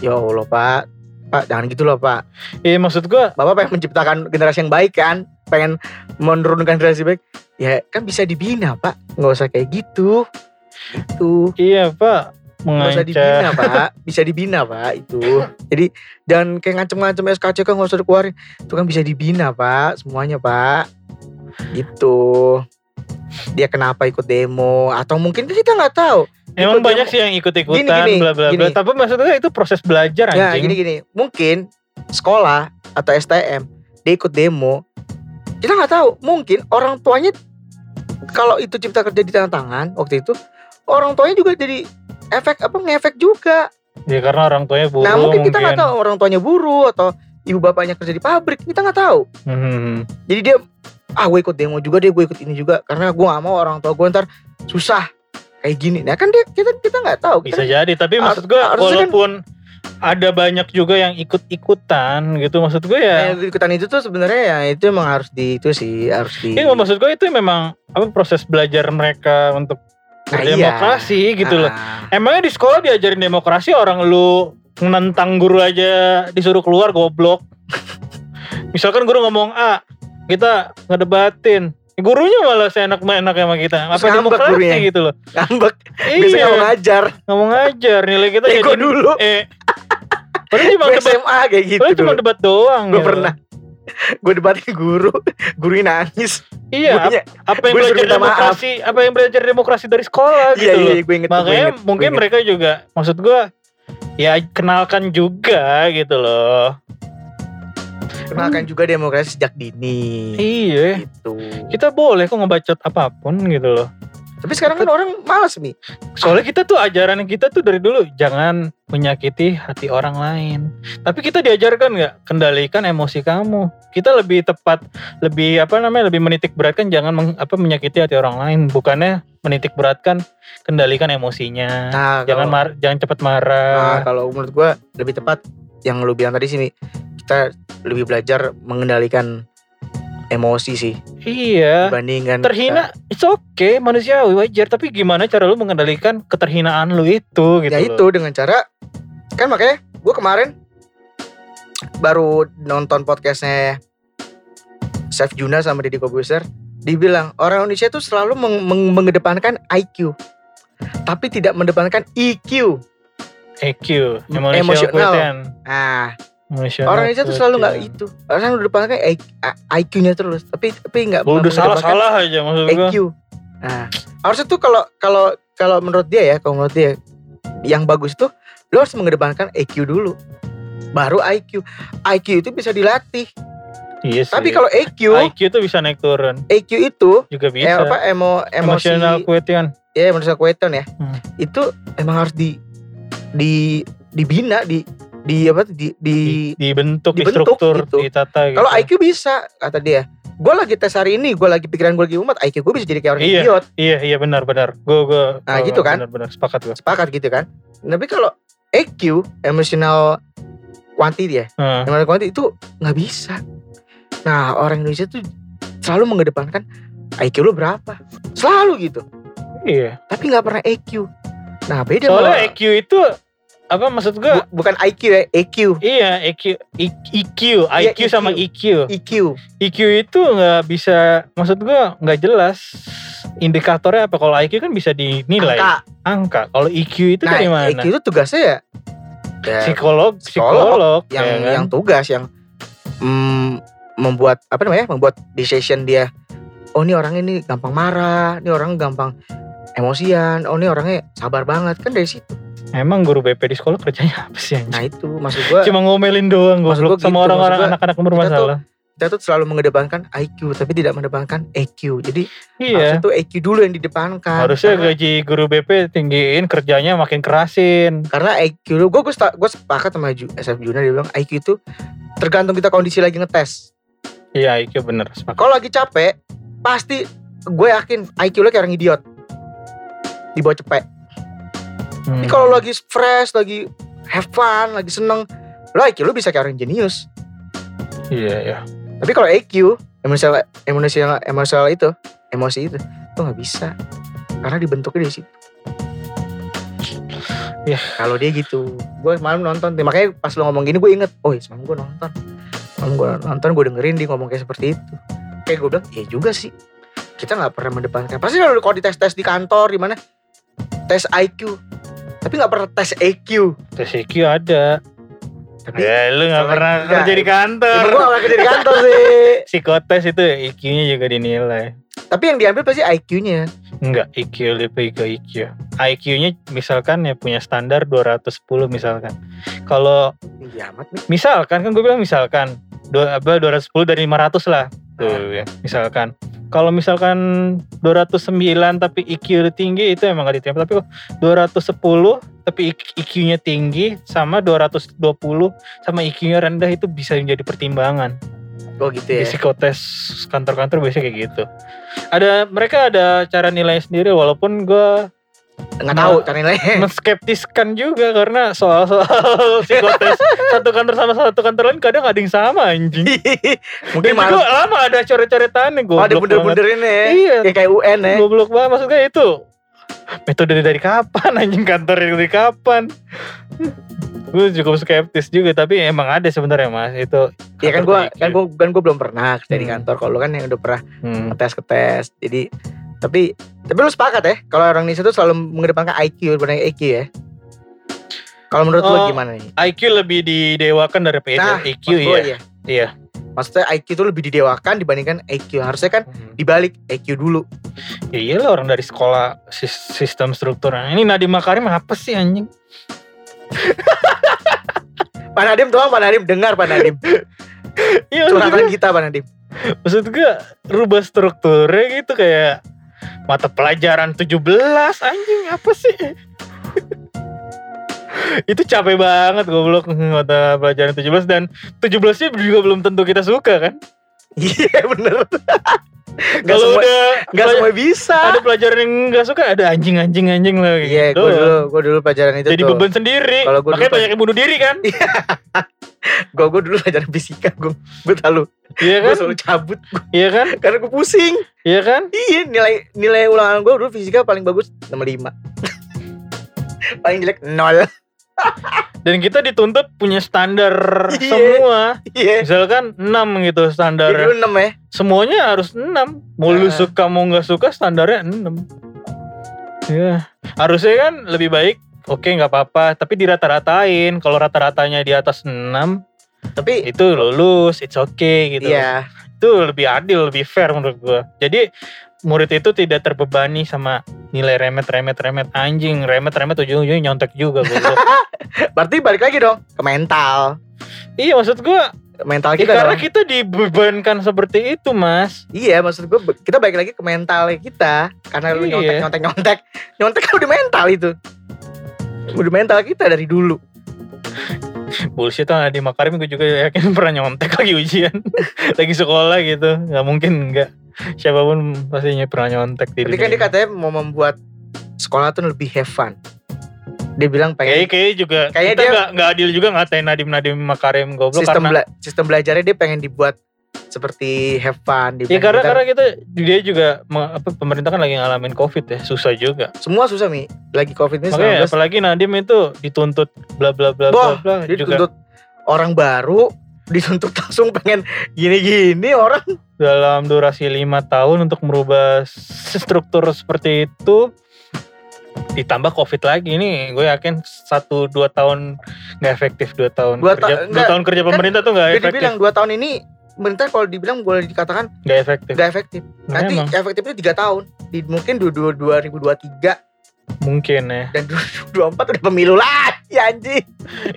ya Allah pak. Pak jangan gitu loh pak. Iya maksud gue bapak pengen menciptakan generasi yang baik kan? Pengen menurunkan generasi baik. Ya kan bisa dibina pak. Nggak usah kayak gitu. Itu iya pak nggak usah dibina pak. Bisa dibina pak itu. Jadi jangan kayak ngancem-ngancem SKCK nggak usah dikeluarin. Itu kan bisa dibina pak semuanya pak. Itu dia kenapa ikut demo? Atau mungkin kita nggak tahu. Emang ikut banyak demo. sih yang ikut ikutan Gini, gini, bla bla bla. Tapi maksudnya itu proses belajar ya anjing. gini gini. Mungkin sekolah atau STM dia ikut demo. Kita nggak tahu. Mungkin orang tuanya kalau itu cipta kerja di tangan tangan waktu itu orang tuanya juga jadi efek apa? Ngefek juga. Ya karena orang tuanya buruh nah mungkin, kita nggak tahu orang tuanya buruh atau ibu bapaknya kerja di pabrik. Kita nggak tahu. Mhm. jadi dia ah gue ikut demo juga dia gue ikut ini juga. Karena gue gak mau orang tua gue ntar susah kayak gini. Nah kan dia kita kita nggak tahu. Bisa kita, jadi tapi maksud gue kan- walaupun ada banyak juga yang ikut ikutan gitu maksud gue ya. Nah, ikutan itu tuh sebenarnya ya itu emang harus di itu sih harus di Iya maksud gue itu memang apa proses belajar mereka untuk Nah, iya. berdemokrasi gitu loh. Ah, Emangnya di sekolah diajarin demokrasi orang lu nentang guru aja disuruh keluar goblok. *laughs* Misalkan guru ngomong A, kita ngedebatin. Gurunya malah seenak-enak sama kita. Apa Terus demokrasi gurunya. gitu loh. ngambek Iya, mau ngajar nggak mau ngajar nilai kita ego jadi dulu eh Padahal cuma debat, SMA kayak gitu padahal cuma debat doang. Gue gitu. pernah. Gue debatin guru, gurunya nangis. Iya, Gurunya, apa yang gue belajar minta maaf. demokrasi, apa yang belajar demokrasi dari sekolah iya gitu loh. iya, gue inget. gue Makanya inget, gue mungkin inget. mereka juga maksud gua ya kenalkan juga gitu loh. kenalkan juga demokrasi sejak dini. Iya. Gitu. Kita boleh kok ngebacot apa pun gitu loh. Tapi sekarang kan orang malas nih. Soalnya kita tuh ajaran kita tuh dari dulu jangan menyakiti hati orang lain. Tapi kita diajarkan nggak kendalikan emosi kamu. Kita lebih tepat, lebih apa namanya, lebih menitik beratkan jangan meng- apa menyakiti hati orang lain. Bukannya menitik beratkan kendalikan emosinya. Nah, jangan kalau- mar, jangan cepat Nah, marah. kalau menurut gue lebih tepat yang lu bilang tadi sini kita lebih belajar mengendalikan emosi sih iya. dibandingkan Terhina, it's okay, manusiawi wajar. Tapi gimana cara lu mengendalikan keterhinaan lu itu gitu ya itu dengan cara kan makanya gue kemarin baru nonton podcastnya Chef Juna sama Deddy Kobuser dibilang orang Indonesia itu selalu meng- meng- mengedepankan IQ tapi tidak mengedepankan EQ EQ, emotional quotient. nah Emotional orang Indonesia tuh selalu nggak itu orang mengedepankan IQ-nya terus tapi tapi nggak Udah mengedepankan salah-salah aja maksud gua. EQ. Nah, harusnya tuh kalau kalau kalau menurut dia ya, kalau menurut dia yang bagus tuh lo harus mengedepankan EQ dulu. Baru IQ. IQ itu bisa dilatih. Iya sih. Tapi kalau EQ, IQ tuh bisa naik turun. EQ itu Juga eh, bisa. apa emo emosi Emotional quotient. ya emotional quotient ya. Hmm. Itu emang harus di di dibina di di apa di di Di, dibentuk, dibentuk distruktur, gitu. ditata gitu. kalau IQ bisa kata dia. Gue lagi tes hari ini, gue lagi pikiran gue lagi umat, IQ gue bisa jadi kayak orang Iya. idiot. Iya, iya benar benar. Gue gue Nah, gitu kan? Benar benar sepakat gue. sepakat gitu kan tapi kalau EQ emotional quantity ya Heeh. emotional quantity itu nggak bisa nah orang Indonesia tuh selalu mengedepankan IQ lu berapa selalu gitu Iya. tapi nggak pernah EQ nah beda Soalnya sama- EQ itu apa maksud gue? bu- bukan IQ ya EQ Iya, EQ, I- EQ, Iya, IQ sama EQ. EQ. EQ itu nggak bisa, maksud gua nggak jelas indikatornya apa. Kalau IQ kan bisa dinilai angka angka. Kalau EQ itu nah dari mana? EQ itu tugasnya ya, ya psikolog, psikolog psikolog, yang ya kan? yang tugas yang mm, membuat apa namanya membuat decision dia oh ini orang ini gampang marah ini orang gampang emosian oh ini orangnya sabar banget kan dari situ Emang guru BP di sekolah kerjanya apa sih? anjing? nah itu maksud gua Cuma ngomelin doang gua sama gitu, orang-orang anak-anak kita tuh- bermasalah. kita tuh selalu mengedepankan IQ tapi tidak mengedepankan EQ jadi Iya. harusnya tuh EQ dulu yang didepankan Harusnya karena, gaji guru BP tinggiin, kerjanya makin kerasin. karena EQ lu gue gue gue sepakat sama Ju, SF Juna dia bilang IQ itu tergantung kita kondisi lagi ngetes Iya, IQ bener. Kalau lagi capek pasti gue yakin IQ lu kayak orang idiot di bawah cepet Hmm. Tapi kalau lagi fresh, lagi have fun, lagi seneng, lo IQ lo bisa kayak orang jenius. Iya, iya. Tapi kalau EQ, emosional, emosional, emosional itu, emosi itu, lo nggak bisa. Karena dibentuknya dari situ. Ya. Kalau dia gitu, gue semalam nonton, makanya pas lo ngomong gini gue inget, oh iya semalam gue nonton, semalam gue nonton, gue dengerin dia ngomong kayak seperti itu. Kayak gue bilang, iya juga sih. Kita nggak pernah mendepankan. Pasti kalau kalau dites tes di kantor di mana, tes IQ, tapi nggak pernah tes EQ. Tes IQ ada. Tapi Ya, lu gak pernah enggak. kerja di kantor. Emang gue gak kerja di kantor sih. *laughs* Psikotes itu IQ-nya juga dinilai. Tapi yang diambil pasti IQ-nya. Enggak, IQ lebih ke IQ. IQ-nya misalkan ya punya standar 210 misalkan. Kalau Tinggi amat nih. misalkan kan gue bilang misalkan dua, apa 210 dari 500 lah. Tuh ya, misalkan. Kalau misalkan 209 tapi IQ tinggi itu emang gak diterima. Tapi kok 210 tapi IQ-nya tinggi sama 220 sama IQ-nya rendah itu bisa menjadi pertimbangan. Oh gitu Di ya. psikotes kantor-kantor biasanya kayak gitu. Ada mereka ada cara nilai sendiri walaupun gue Nggak tahu cara nilainya. menskeptiskan juga karena soal-soal *laughs* psikotes satu kantor sama satu kantor lain kadang ada yang sama anjing. *laughs* Mungkin Dan juga lama ada coret-coretannya gue. oh, ada bunder-bunderin ya. Iya. Kayak kayak UN ya. Goblok banget maksudnya itu. Metode dari kapan *laughs* anjing kantor dari kapan? gue cukup skeptis juga tapi emang ada sebenarnya mas itu Iya kan kantor gua IQ. kan gua kan gua belum pernah kerja di Hmm. kantor. Kalau lu kan yang udah pernah Hmm. ngetes ke tes. Jadi tapi tapi lu sepakat ya kalau orang Indonesia tuh selalu mengedepankan IQ daripada EQ ya. Kalau menurut Oh, gimana nih? IQ lebih didewakan daripada Nah, IQ maksud gua iya. iya. Maksudnya IQ itu lebih didewakan dibandingkan IQ. Harusnya kan Hmm. dibalik IQ dulu. Ya iyalah orang dari sekolah sis- sistem struktur. Ini Nadiem Makarim apa sih anjing? *laughs* Pak Nadim tolong Pak Nadim dengar Pak Nadim. *laughs* Iya gue, kita Pak Nadim. maksud gue rubah strukturnya gitu kayak mata pelajaran 17 anjing apa sih? *laughs* itu capek banget goblok mata pelajaran 17 dan 17 nya juga belum tentu kita suka kan? Iya bener. *laughs* Gak Kalau semua, udah gak semua bisa. ada pelajaran yang nggak suka ada anjing anjing anjing lah Iya, gitu gue dulu, gue dulu pelajaran itu jadi tuh. beban sendiri Kalau gua makanya banyak yang bunuh diri kan Gue gue dulu pelajaran fisika, gue gue tahu. iya Gue kan selalu cabut iya kan karena gue pusing. iya kan Iya, nilai nilai ulangan gue dulu fisika paling bagus 65. *laughs* paling jelek nol. Dan kita dituntut punya standar Iya. semua. Iya. misalkan 6 gitu Jadi standar dulu 6 ya. semuanya harus 6 mau lu Nah. suka mau nggak suka standarnya 6 ya harusnya kan lebih baik oke nggak apa-apa. Tapi dirata-ratain. Kalau rata-ratanya di atas 6 Tapi itu lulus it's okay gitu. Iya, itu lebih adil lebih fair menurut gua. Jadi murid itu tidak terbebani sama nilai remet remet remet anjing remet remet ujung-ujungnya nyontek juga goblok. *laughs* berarti balik lagi dong ke mental. iya maksud gua Ke mental ya kita karena dong. kita dibebankan seperti itu mas Iya, maksud gue kita balik lagi ke mental kita. Karena lu Iya. nyontek nyontek nyontek. Nyontek kan udah mental itu. Udah mental kita dari dulu. bullshit lah di Makarim gue juga yakin pernah nyontek lagi ujian *laughs* lagi sekolah gitu nggak mungkin nggak *laughs* siapa pun pastinya pernah nyontek di Tapi kan dia katanya mau membuat sekolah tuh lebih have fun. Dia bilang pengen kayak kayak juga Kayaknya kita dia- nggak nggak adil juga ngatain Nadim Nadim Makarim goblok sistem karena bela- sistem belajarnya dia pengen dibuat seperti have fun. Ya pengen karena kita- karena kita dia juga apa pemerintah kan lagi ngalamin covid ya susah juga semua susah mi. Lagi covid ini makanya 19 apalagi Nadim itu dituntut bla bla bla bla Boh, bla dia juga dituntut orang baru dituntut langsung pengen gini-gini orang. Dalam durasi lima tahun untuk merubah struktur seperti itu ditambah covid lagi ini gue yakin satu dua tahun nggak efektif dua tahun Dua ta- kerja dua enggak, tahun kerja pemerintah tuh nggak dia efektif. dibilang dua tahun ini pemerintah kalau dibilang boleh dikatakan nggak efektif. nggak efektif. Nah, nanti emang efektifnya tiga tahun. Di mungkin dua dua dua ribu dua tiga mungkin ya. Dan dua ribu dua empat udah pemilu lagi anjing.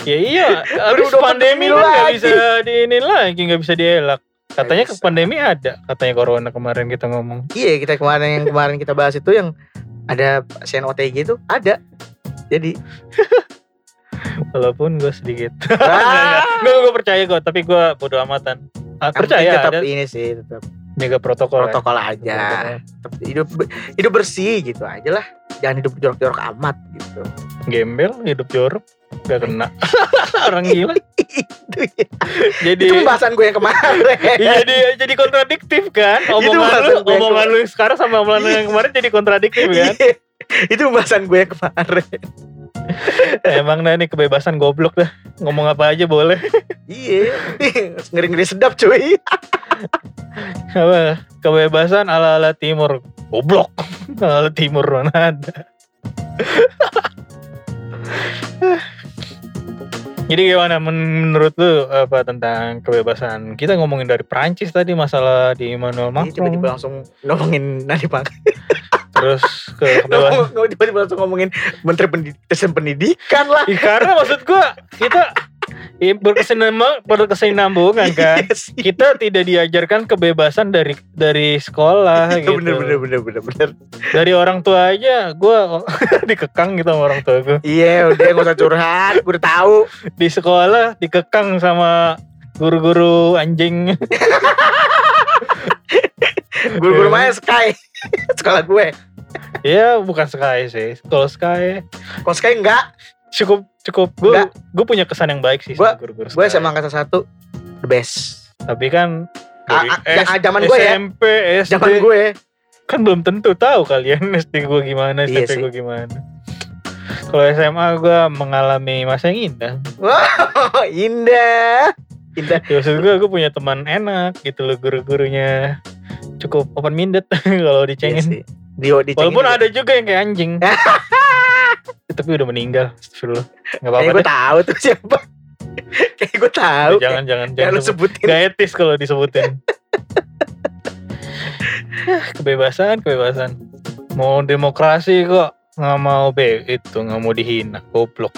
Ya iya habis udah pandemi pemilu kan lagi. bisa diinin lagi nggak bisa dielak. Katanya bisa. pandemi ada katanya corona kemarin kita ngomong. Iya kita kemarin yang kemarin kita bahas itu yang ada pasien OTG itu ada. Jadi. *laughs* Walaupun gue sedikit. Ah, *laughs* gue gue percaya kok tapi gue bodo amatan. Ah, percaya tetap ada. ini sih tetap jaga protokol, ya. protokol aja. tetap hidup hidup bersih gitu aja lah. Jangan hidup jorok-jorok amat gitu. Gembel hidup jorok gak kena. *laughs* Orang gila. *laughs* Itu ya. jadi itu pembahasan gue yang kemarin. *laughs* Iya, jadi jadi kontradiktif kan? Omongan lu omongan lu sekarang sama omongan yang kemarin jadi kontradiktif kan? Iya. itu pembahasan gue yang kemarin *laughs* emang nah ini kebebasan goblok dah. Ngomong apa aja boleh. *laughs* Iya. *laughs* Ngeri-ngeri sedap cuy. Apa? Kebebasan ala ala timur. Goblok. Ala ala timur mana ada. Jadi gimana? Men- menurut lu apa tentang kebebasan? Kita ngomongin dari Prancis tadi masalah di Emmanuel tiba-tiba Macron. langsung ngomongin Nadiem Makarim terus ke *laughs* Ngomong- tiba-tiba langsung ngomongin Menteri Pendidikan, Pendidikan lah. Ih, karena maksud gua kita ya, berkesinambungan berkesinambungan kan? *laughs* Sih. kita tidak diajarkan kebebasan dari dari sekolah Iya, gitu. bener bener bener bener bener. Dari orang tua aja gue *laughs* dikekang gitu sama orang tua gue iya udah gak usah curhat gue udah tahu. Di sekolah dikekang sama guru-guru anjing guru-guru Iya. main Sky. *laughs* Sekolah gue. Ya bukan Sky sih. Kalau Sky. Kalau Sky enggak. Cukup cukup. Gue gue punya kesan yang baik sih Gua- sama guru-guru gue sama angkatan satu. The best. Tapi kan A- dari a- ya, S- zaman gue ya. SMP SD zaman gue kan belum tentu tahu kalian *laughs* SD gue gimana Iya SMP sih. gue gimana. Kalau SMA gue mengalami masa yang indah. Wow *laughs* indah. Indah. Ya maksud gue gue punya teman enak gitu loh guru-gurunya cukup open minded *laughs* kalau Iya dicengin sih. Di, dicengin walaupun juga. ada juga yang kayak anjing *laughs* tapi udah meninggal. Astagfirullah. Enggak apa-apa gue tahu tuh siapa. *laughs* Kayak gue tahu. Jangan jangan Jangan lu sebut. sebutin. Gak etis kalau disebutin. Kebebasan, kebebasan. Mau demokrasi kok nggak mau be itu nggak mau dihina goblok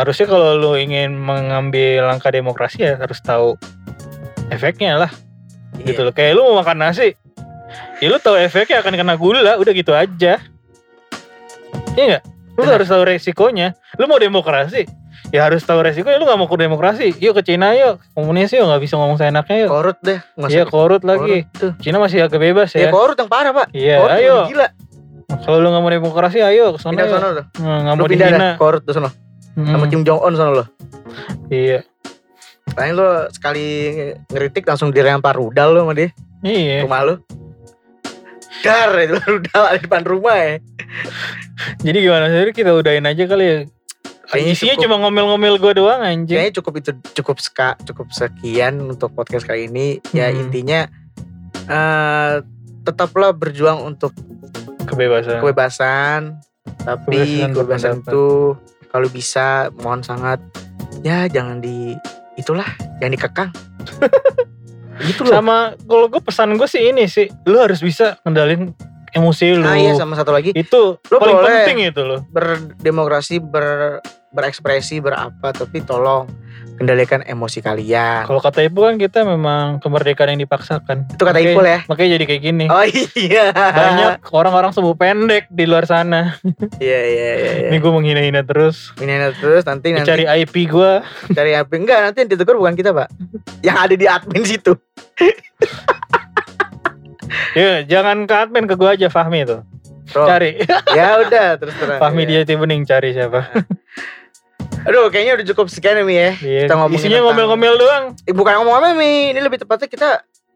harusnya kalau lu ingin mengambil langkah demokrasi ya harus tahu efeknya lah Iya. gitu loh kayak lu mau makan nasi ya lu tahu efeknya akan kena gula udah gitu aja iya nggak lu Benar. harus tahu resikonya lu mau demokrasi ya harus tahu resikonya lu gak mau ke demokrasi yuk ke Cina yuk komunis yuk nggak bisa ngomong seenaknya yuk Korut deh. iya korut lagi korut tuh. Cina masih agak bebas Ya ya korut yang parah pak. iya Korut ayo gila. kalau lu gak mau demokrasi ayo ke sana. Nah, nggak Lu mau dihina. Korut tuh sono. Hmm, Sama Kim Jong Un sono lo. iya Paling lu sekali ngeritik langsung dilempar rudal lu sama dia. iya Rumah lu. Dar itu *laughs* rudal ada di depan rumah ya. jadi gimana sih kita udahin aja kali ya Kayaknya isinya cukup. cuma ngomel-ngomel gue doang anjing Kayaknya cukup itu cukup seka, cukup sekian untuk podcast kali ini. Ya Hmm. intinya eh tetaplah berjuang untuk kebebasan kebebasan. Tapi Kebebasan kebebasan itu kalau bisa mohon sangat ya jangan di itulah jangan dikekang. *laughs* gitu loh. sama kalau gue pesan gue sih ini sih. Lu harus bisa ngendalin emosi lu. Ah iya sama satu lagi. Itu Lu paling penting itu loh. berdemokrasi ber berekspresi berapa tapi tolong kendalikan emosi kalian. kalau kata ibu kan kita memang kemerdekaan yang dipaksakan. Itu kata Ipul ya. makanya jadi kayak gini. Oh iya. banyak orang-orang sembuh pendek di luar sana. *laughs* Iya iya iya. iya. ini gue menghina-hina terus. Ini terus nanti nanti cari IP gue *laughs* cari apa enggak nanti yang ditegur bukan kita pak. Yang ada di admin situ. *laughs* Ya jangan ke admin ke gue aja Fahmi tuh. Bro, cari. Ya udah terus terang. Fahmi ya. dia bening cari siapa aduh kayaknya udah cukup sekian Mi ya. Iya, Kita ngomongin isinya ngomel-ngomel doang. Eh, bukan ngomong apa Mi ini lebih tepatnya kita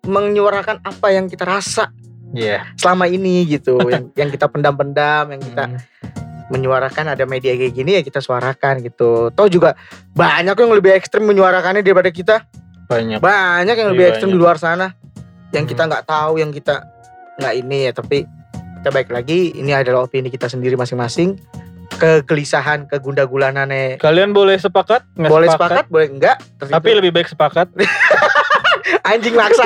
menyuarakan apa yang kita rasa iya. selama ini gitu. *laughs* Yang yang kita pendam-pendam yang kita Hmm. menyuarakan ada media kayak gini ya kita suarakan gitu. Toh juga banyak yang lebih ekstrim menyuarakannya daripada kita. Banyak. Banyak yang Iya, lebih ekstrim di luar sana. Yang Hmm. kita nggak tahu yang kita nggak ini ya. Tapi kita baik lagi. Ini adalah opini kita sendiri masing-masing kegelisahan kegundagulanannya. Kalian boleh sepakat? Nggak boleh sepakat? boleh enggak? Terus tapi itu lebih baik sepakat. *laughs* Anjing maksa.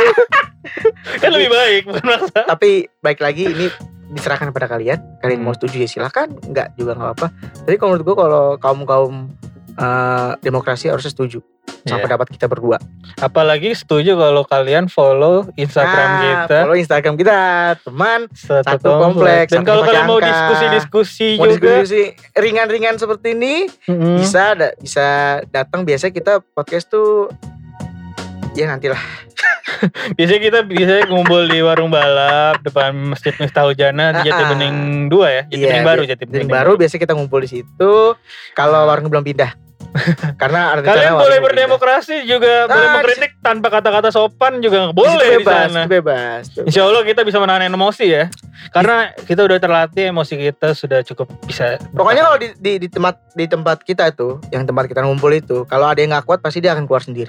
*laughs* Kan lebih baik bukan maksa. Tapi baik lagi ini diserahkan kepada kalian. Kalian Hmm. mau setuju ya silahkan enggak juga nggak apa tapi kalau menurut gue kalau kaum kaum demokrasi harus setuju sama Iya. pendapat kita berdua. Apalagi setuju kalau kalian follow Instagram Nah, kita. follow Instagram kita teman satu, satu kompleks, dan satu kalau kalian mau diskusi-diskusi mau juga. diskusi ringan-ringan seperti ini Mm-mm. bisa da- bisa datang. Biasa kita podcast tuh ya nantilah. *laughs* Biasanya kita biasanya ngumpul di warung balap depan masjid Miftahul Jannah di Jati Ah, ah. Bening 2 ya? Jati Iya, Bening baru di- Jati Bening baru biasa kita ngumpul di situ. Kalau warung belum pindah *laughs* karena ada kalian boleh berdemokrasi juga boleh Ah, mengkritik tanpa kata-kata sopan juga. Di boleh di bebas sana bebas bebas. Insya Allah kita bisa menahan emosi ya karena kita udah terlatih emosi kita sudah cukup bisa pokoknya kalau di, di, di tempat di tempat kita itu yang tempat kita ngumpul itu kalau ada yang nggak kuat pasti dia akan keluar sendiri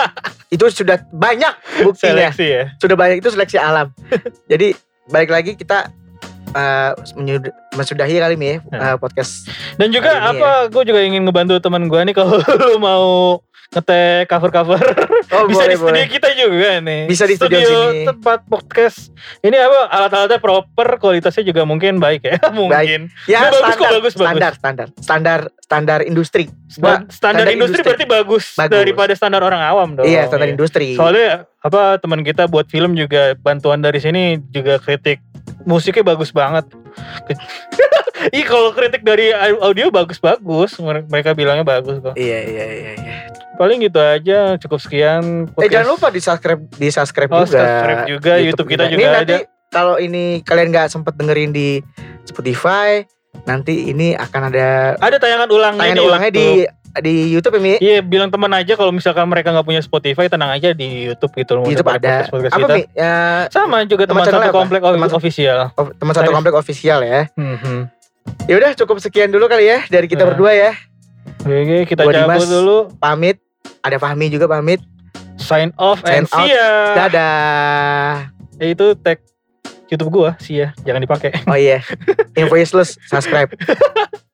*laughs* itu sudah banyak buktinya seleksi ya sudah banyak itu seleksi alam. *laughs* Jadi balik lagi kita uh, menyud- mensudahi kali ini ya Hmm. uh, podcast. Dan juga ini apa, gue juga ingin ngebantu teman gue nih kalau *laughs* lu mau ngetek cover-cover Oh bisa boleh di studio boleh. kita juga nih. Bisa di studio sini. tempat podcast. Ini apa alat-alatnya proper, kualitasnya juga mungkin baik ya, *laughs* mungkin. Ya Ini bagus kok, standar, bagus, bagus. standar, standar, standar, standar industri. Sta- standar, standar industri, industri. berarti bagus, Bagus. daripada standar orang awam dong. iya standar industri. Soalnya apa teman kita buat film juga bantuan dari sini juga kritik musiknya bagus banget. *laughs* Ih kalau kritik dari audio bagus-bagus, mereka bilangnya bagus kok. Iya iya iya. iya. Paling gitu aja, cukup sekian. Eh jangan lupa di subscribe di subscribe Oh, juga. subscribe juga, YouTube kita juga Ini ada. nanti kalau ini kalian nggak sempet dengerin di Spotify, nanti ini akan ada Ada tayangan ulangnya tayangan di ulangnya di YouTube. di YouTube ya Mi. Iya bilang teman aja kalau misalkan mereka nggak punya Spotify tenang aja di YouTube gitu loh. Di YouTube ada. podcast Apa kita. Mi? Ya, Sama juga teman channelnya satu apa? komplek Teman- official. Teman satu komplek official ya. Mhm. Ya udah cukup sekian dulu kali ya dari kita Nah. berdua ya. Oke kita Gua cabut Dimas. dulu. Pamit. Ada Fahmi juga pamit. Sign off Sign and see ya. Dadah. Ya, itu tag YouTube gua sih ya, jangan dipakai. Oh iya. *laughs* Invoiceless subscribe. *laughs*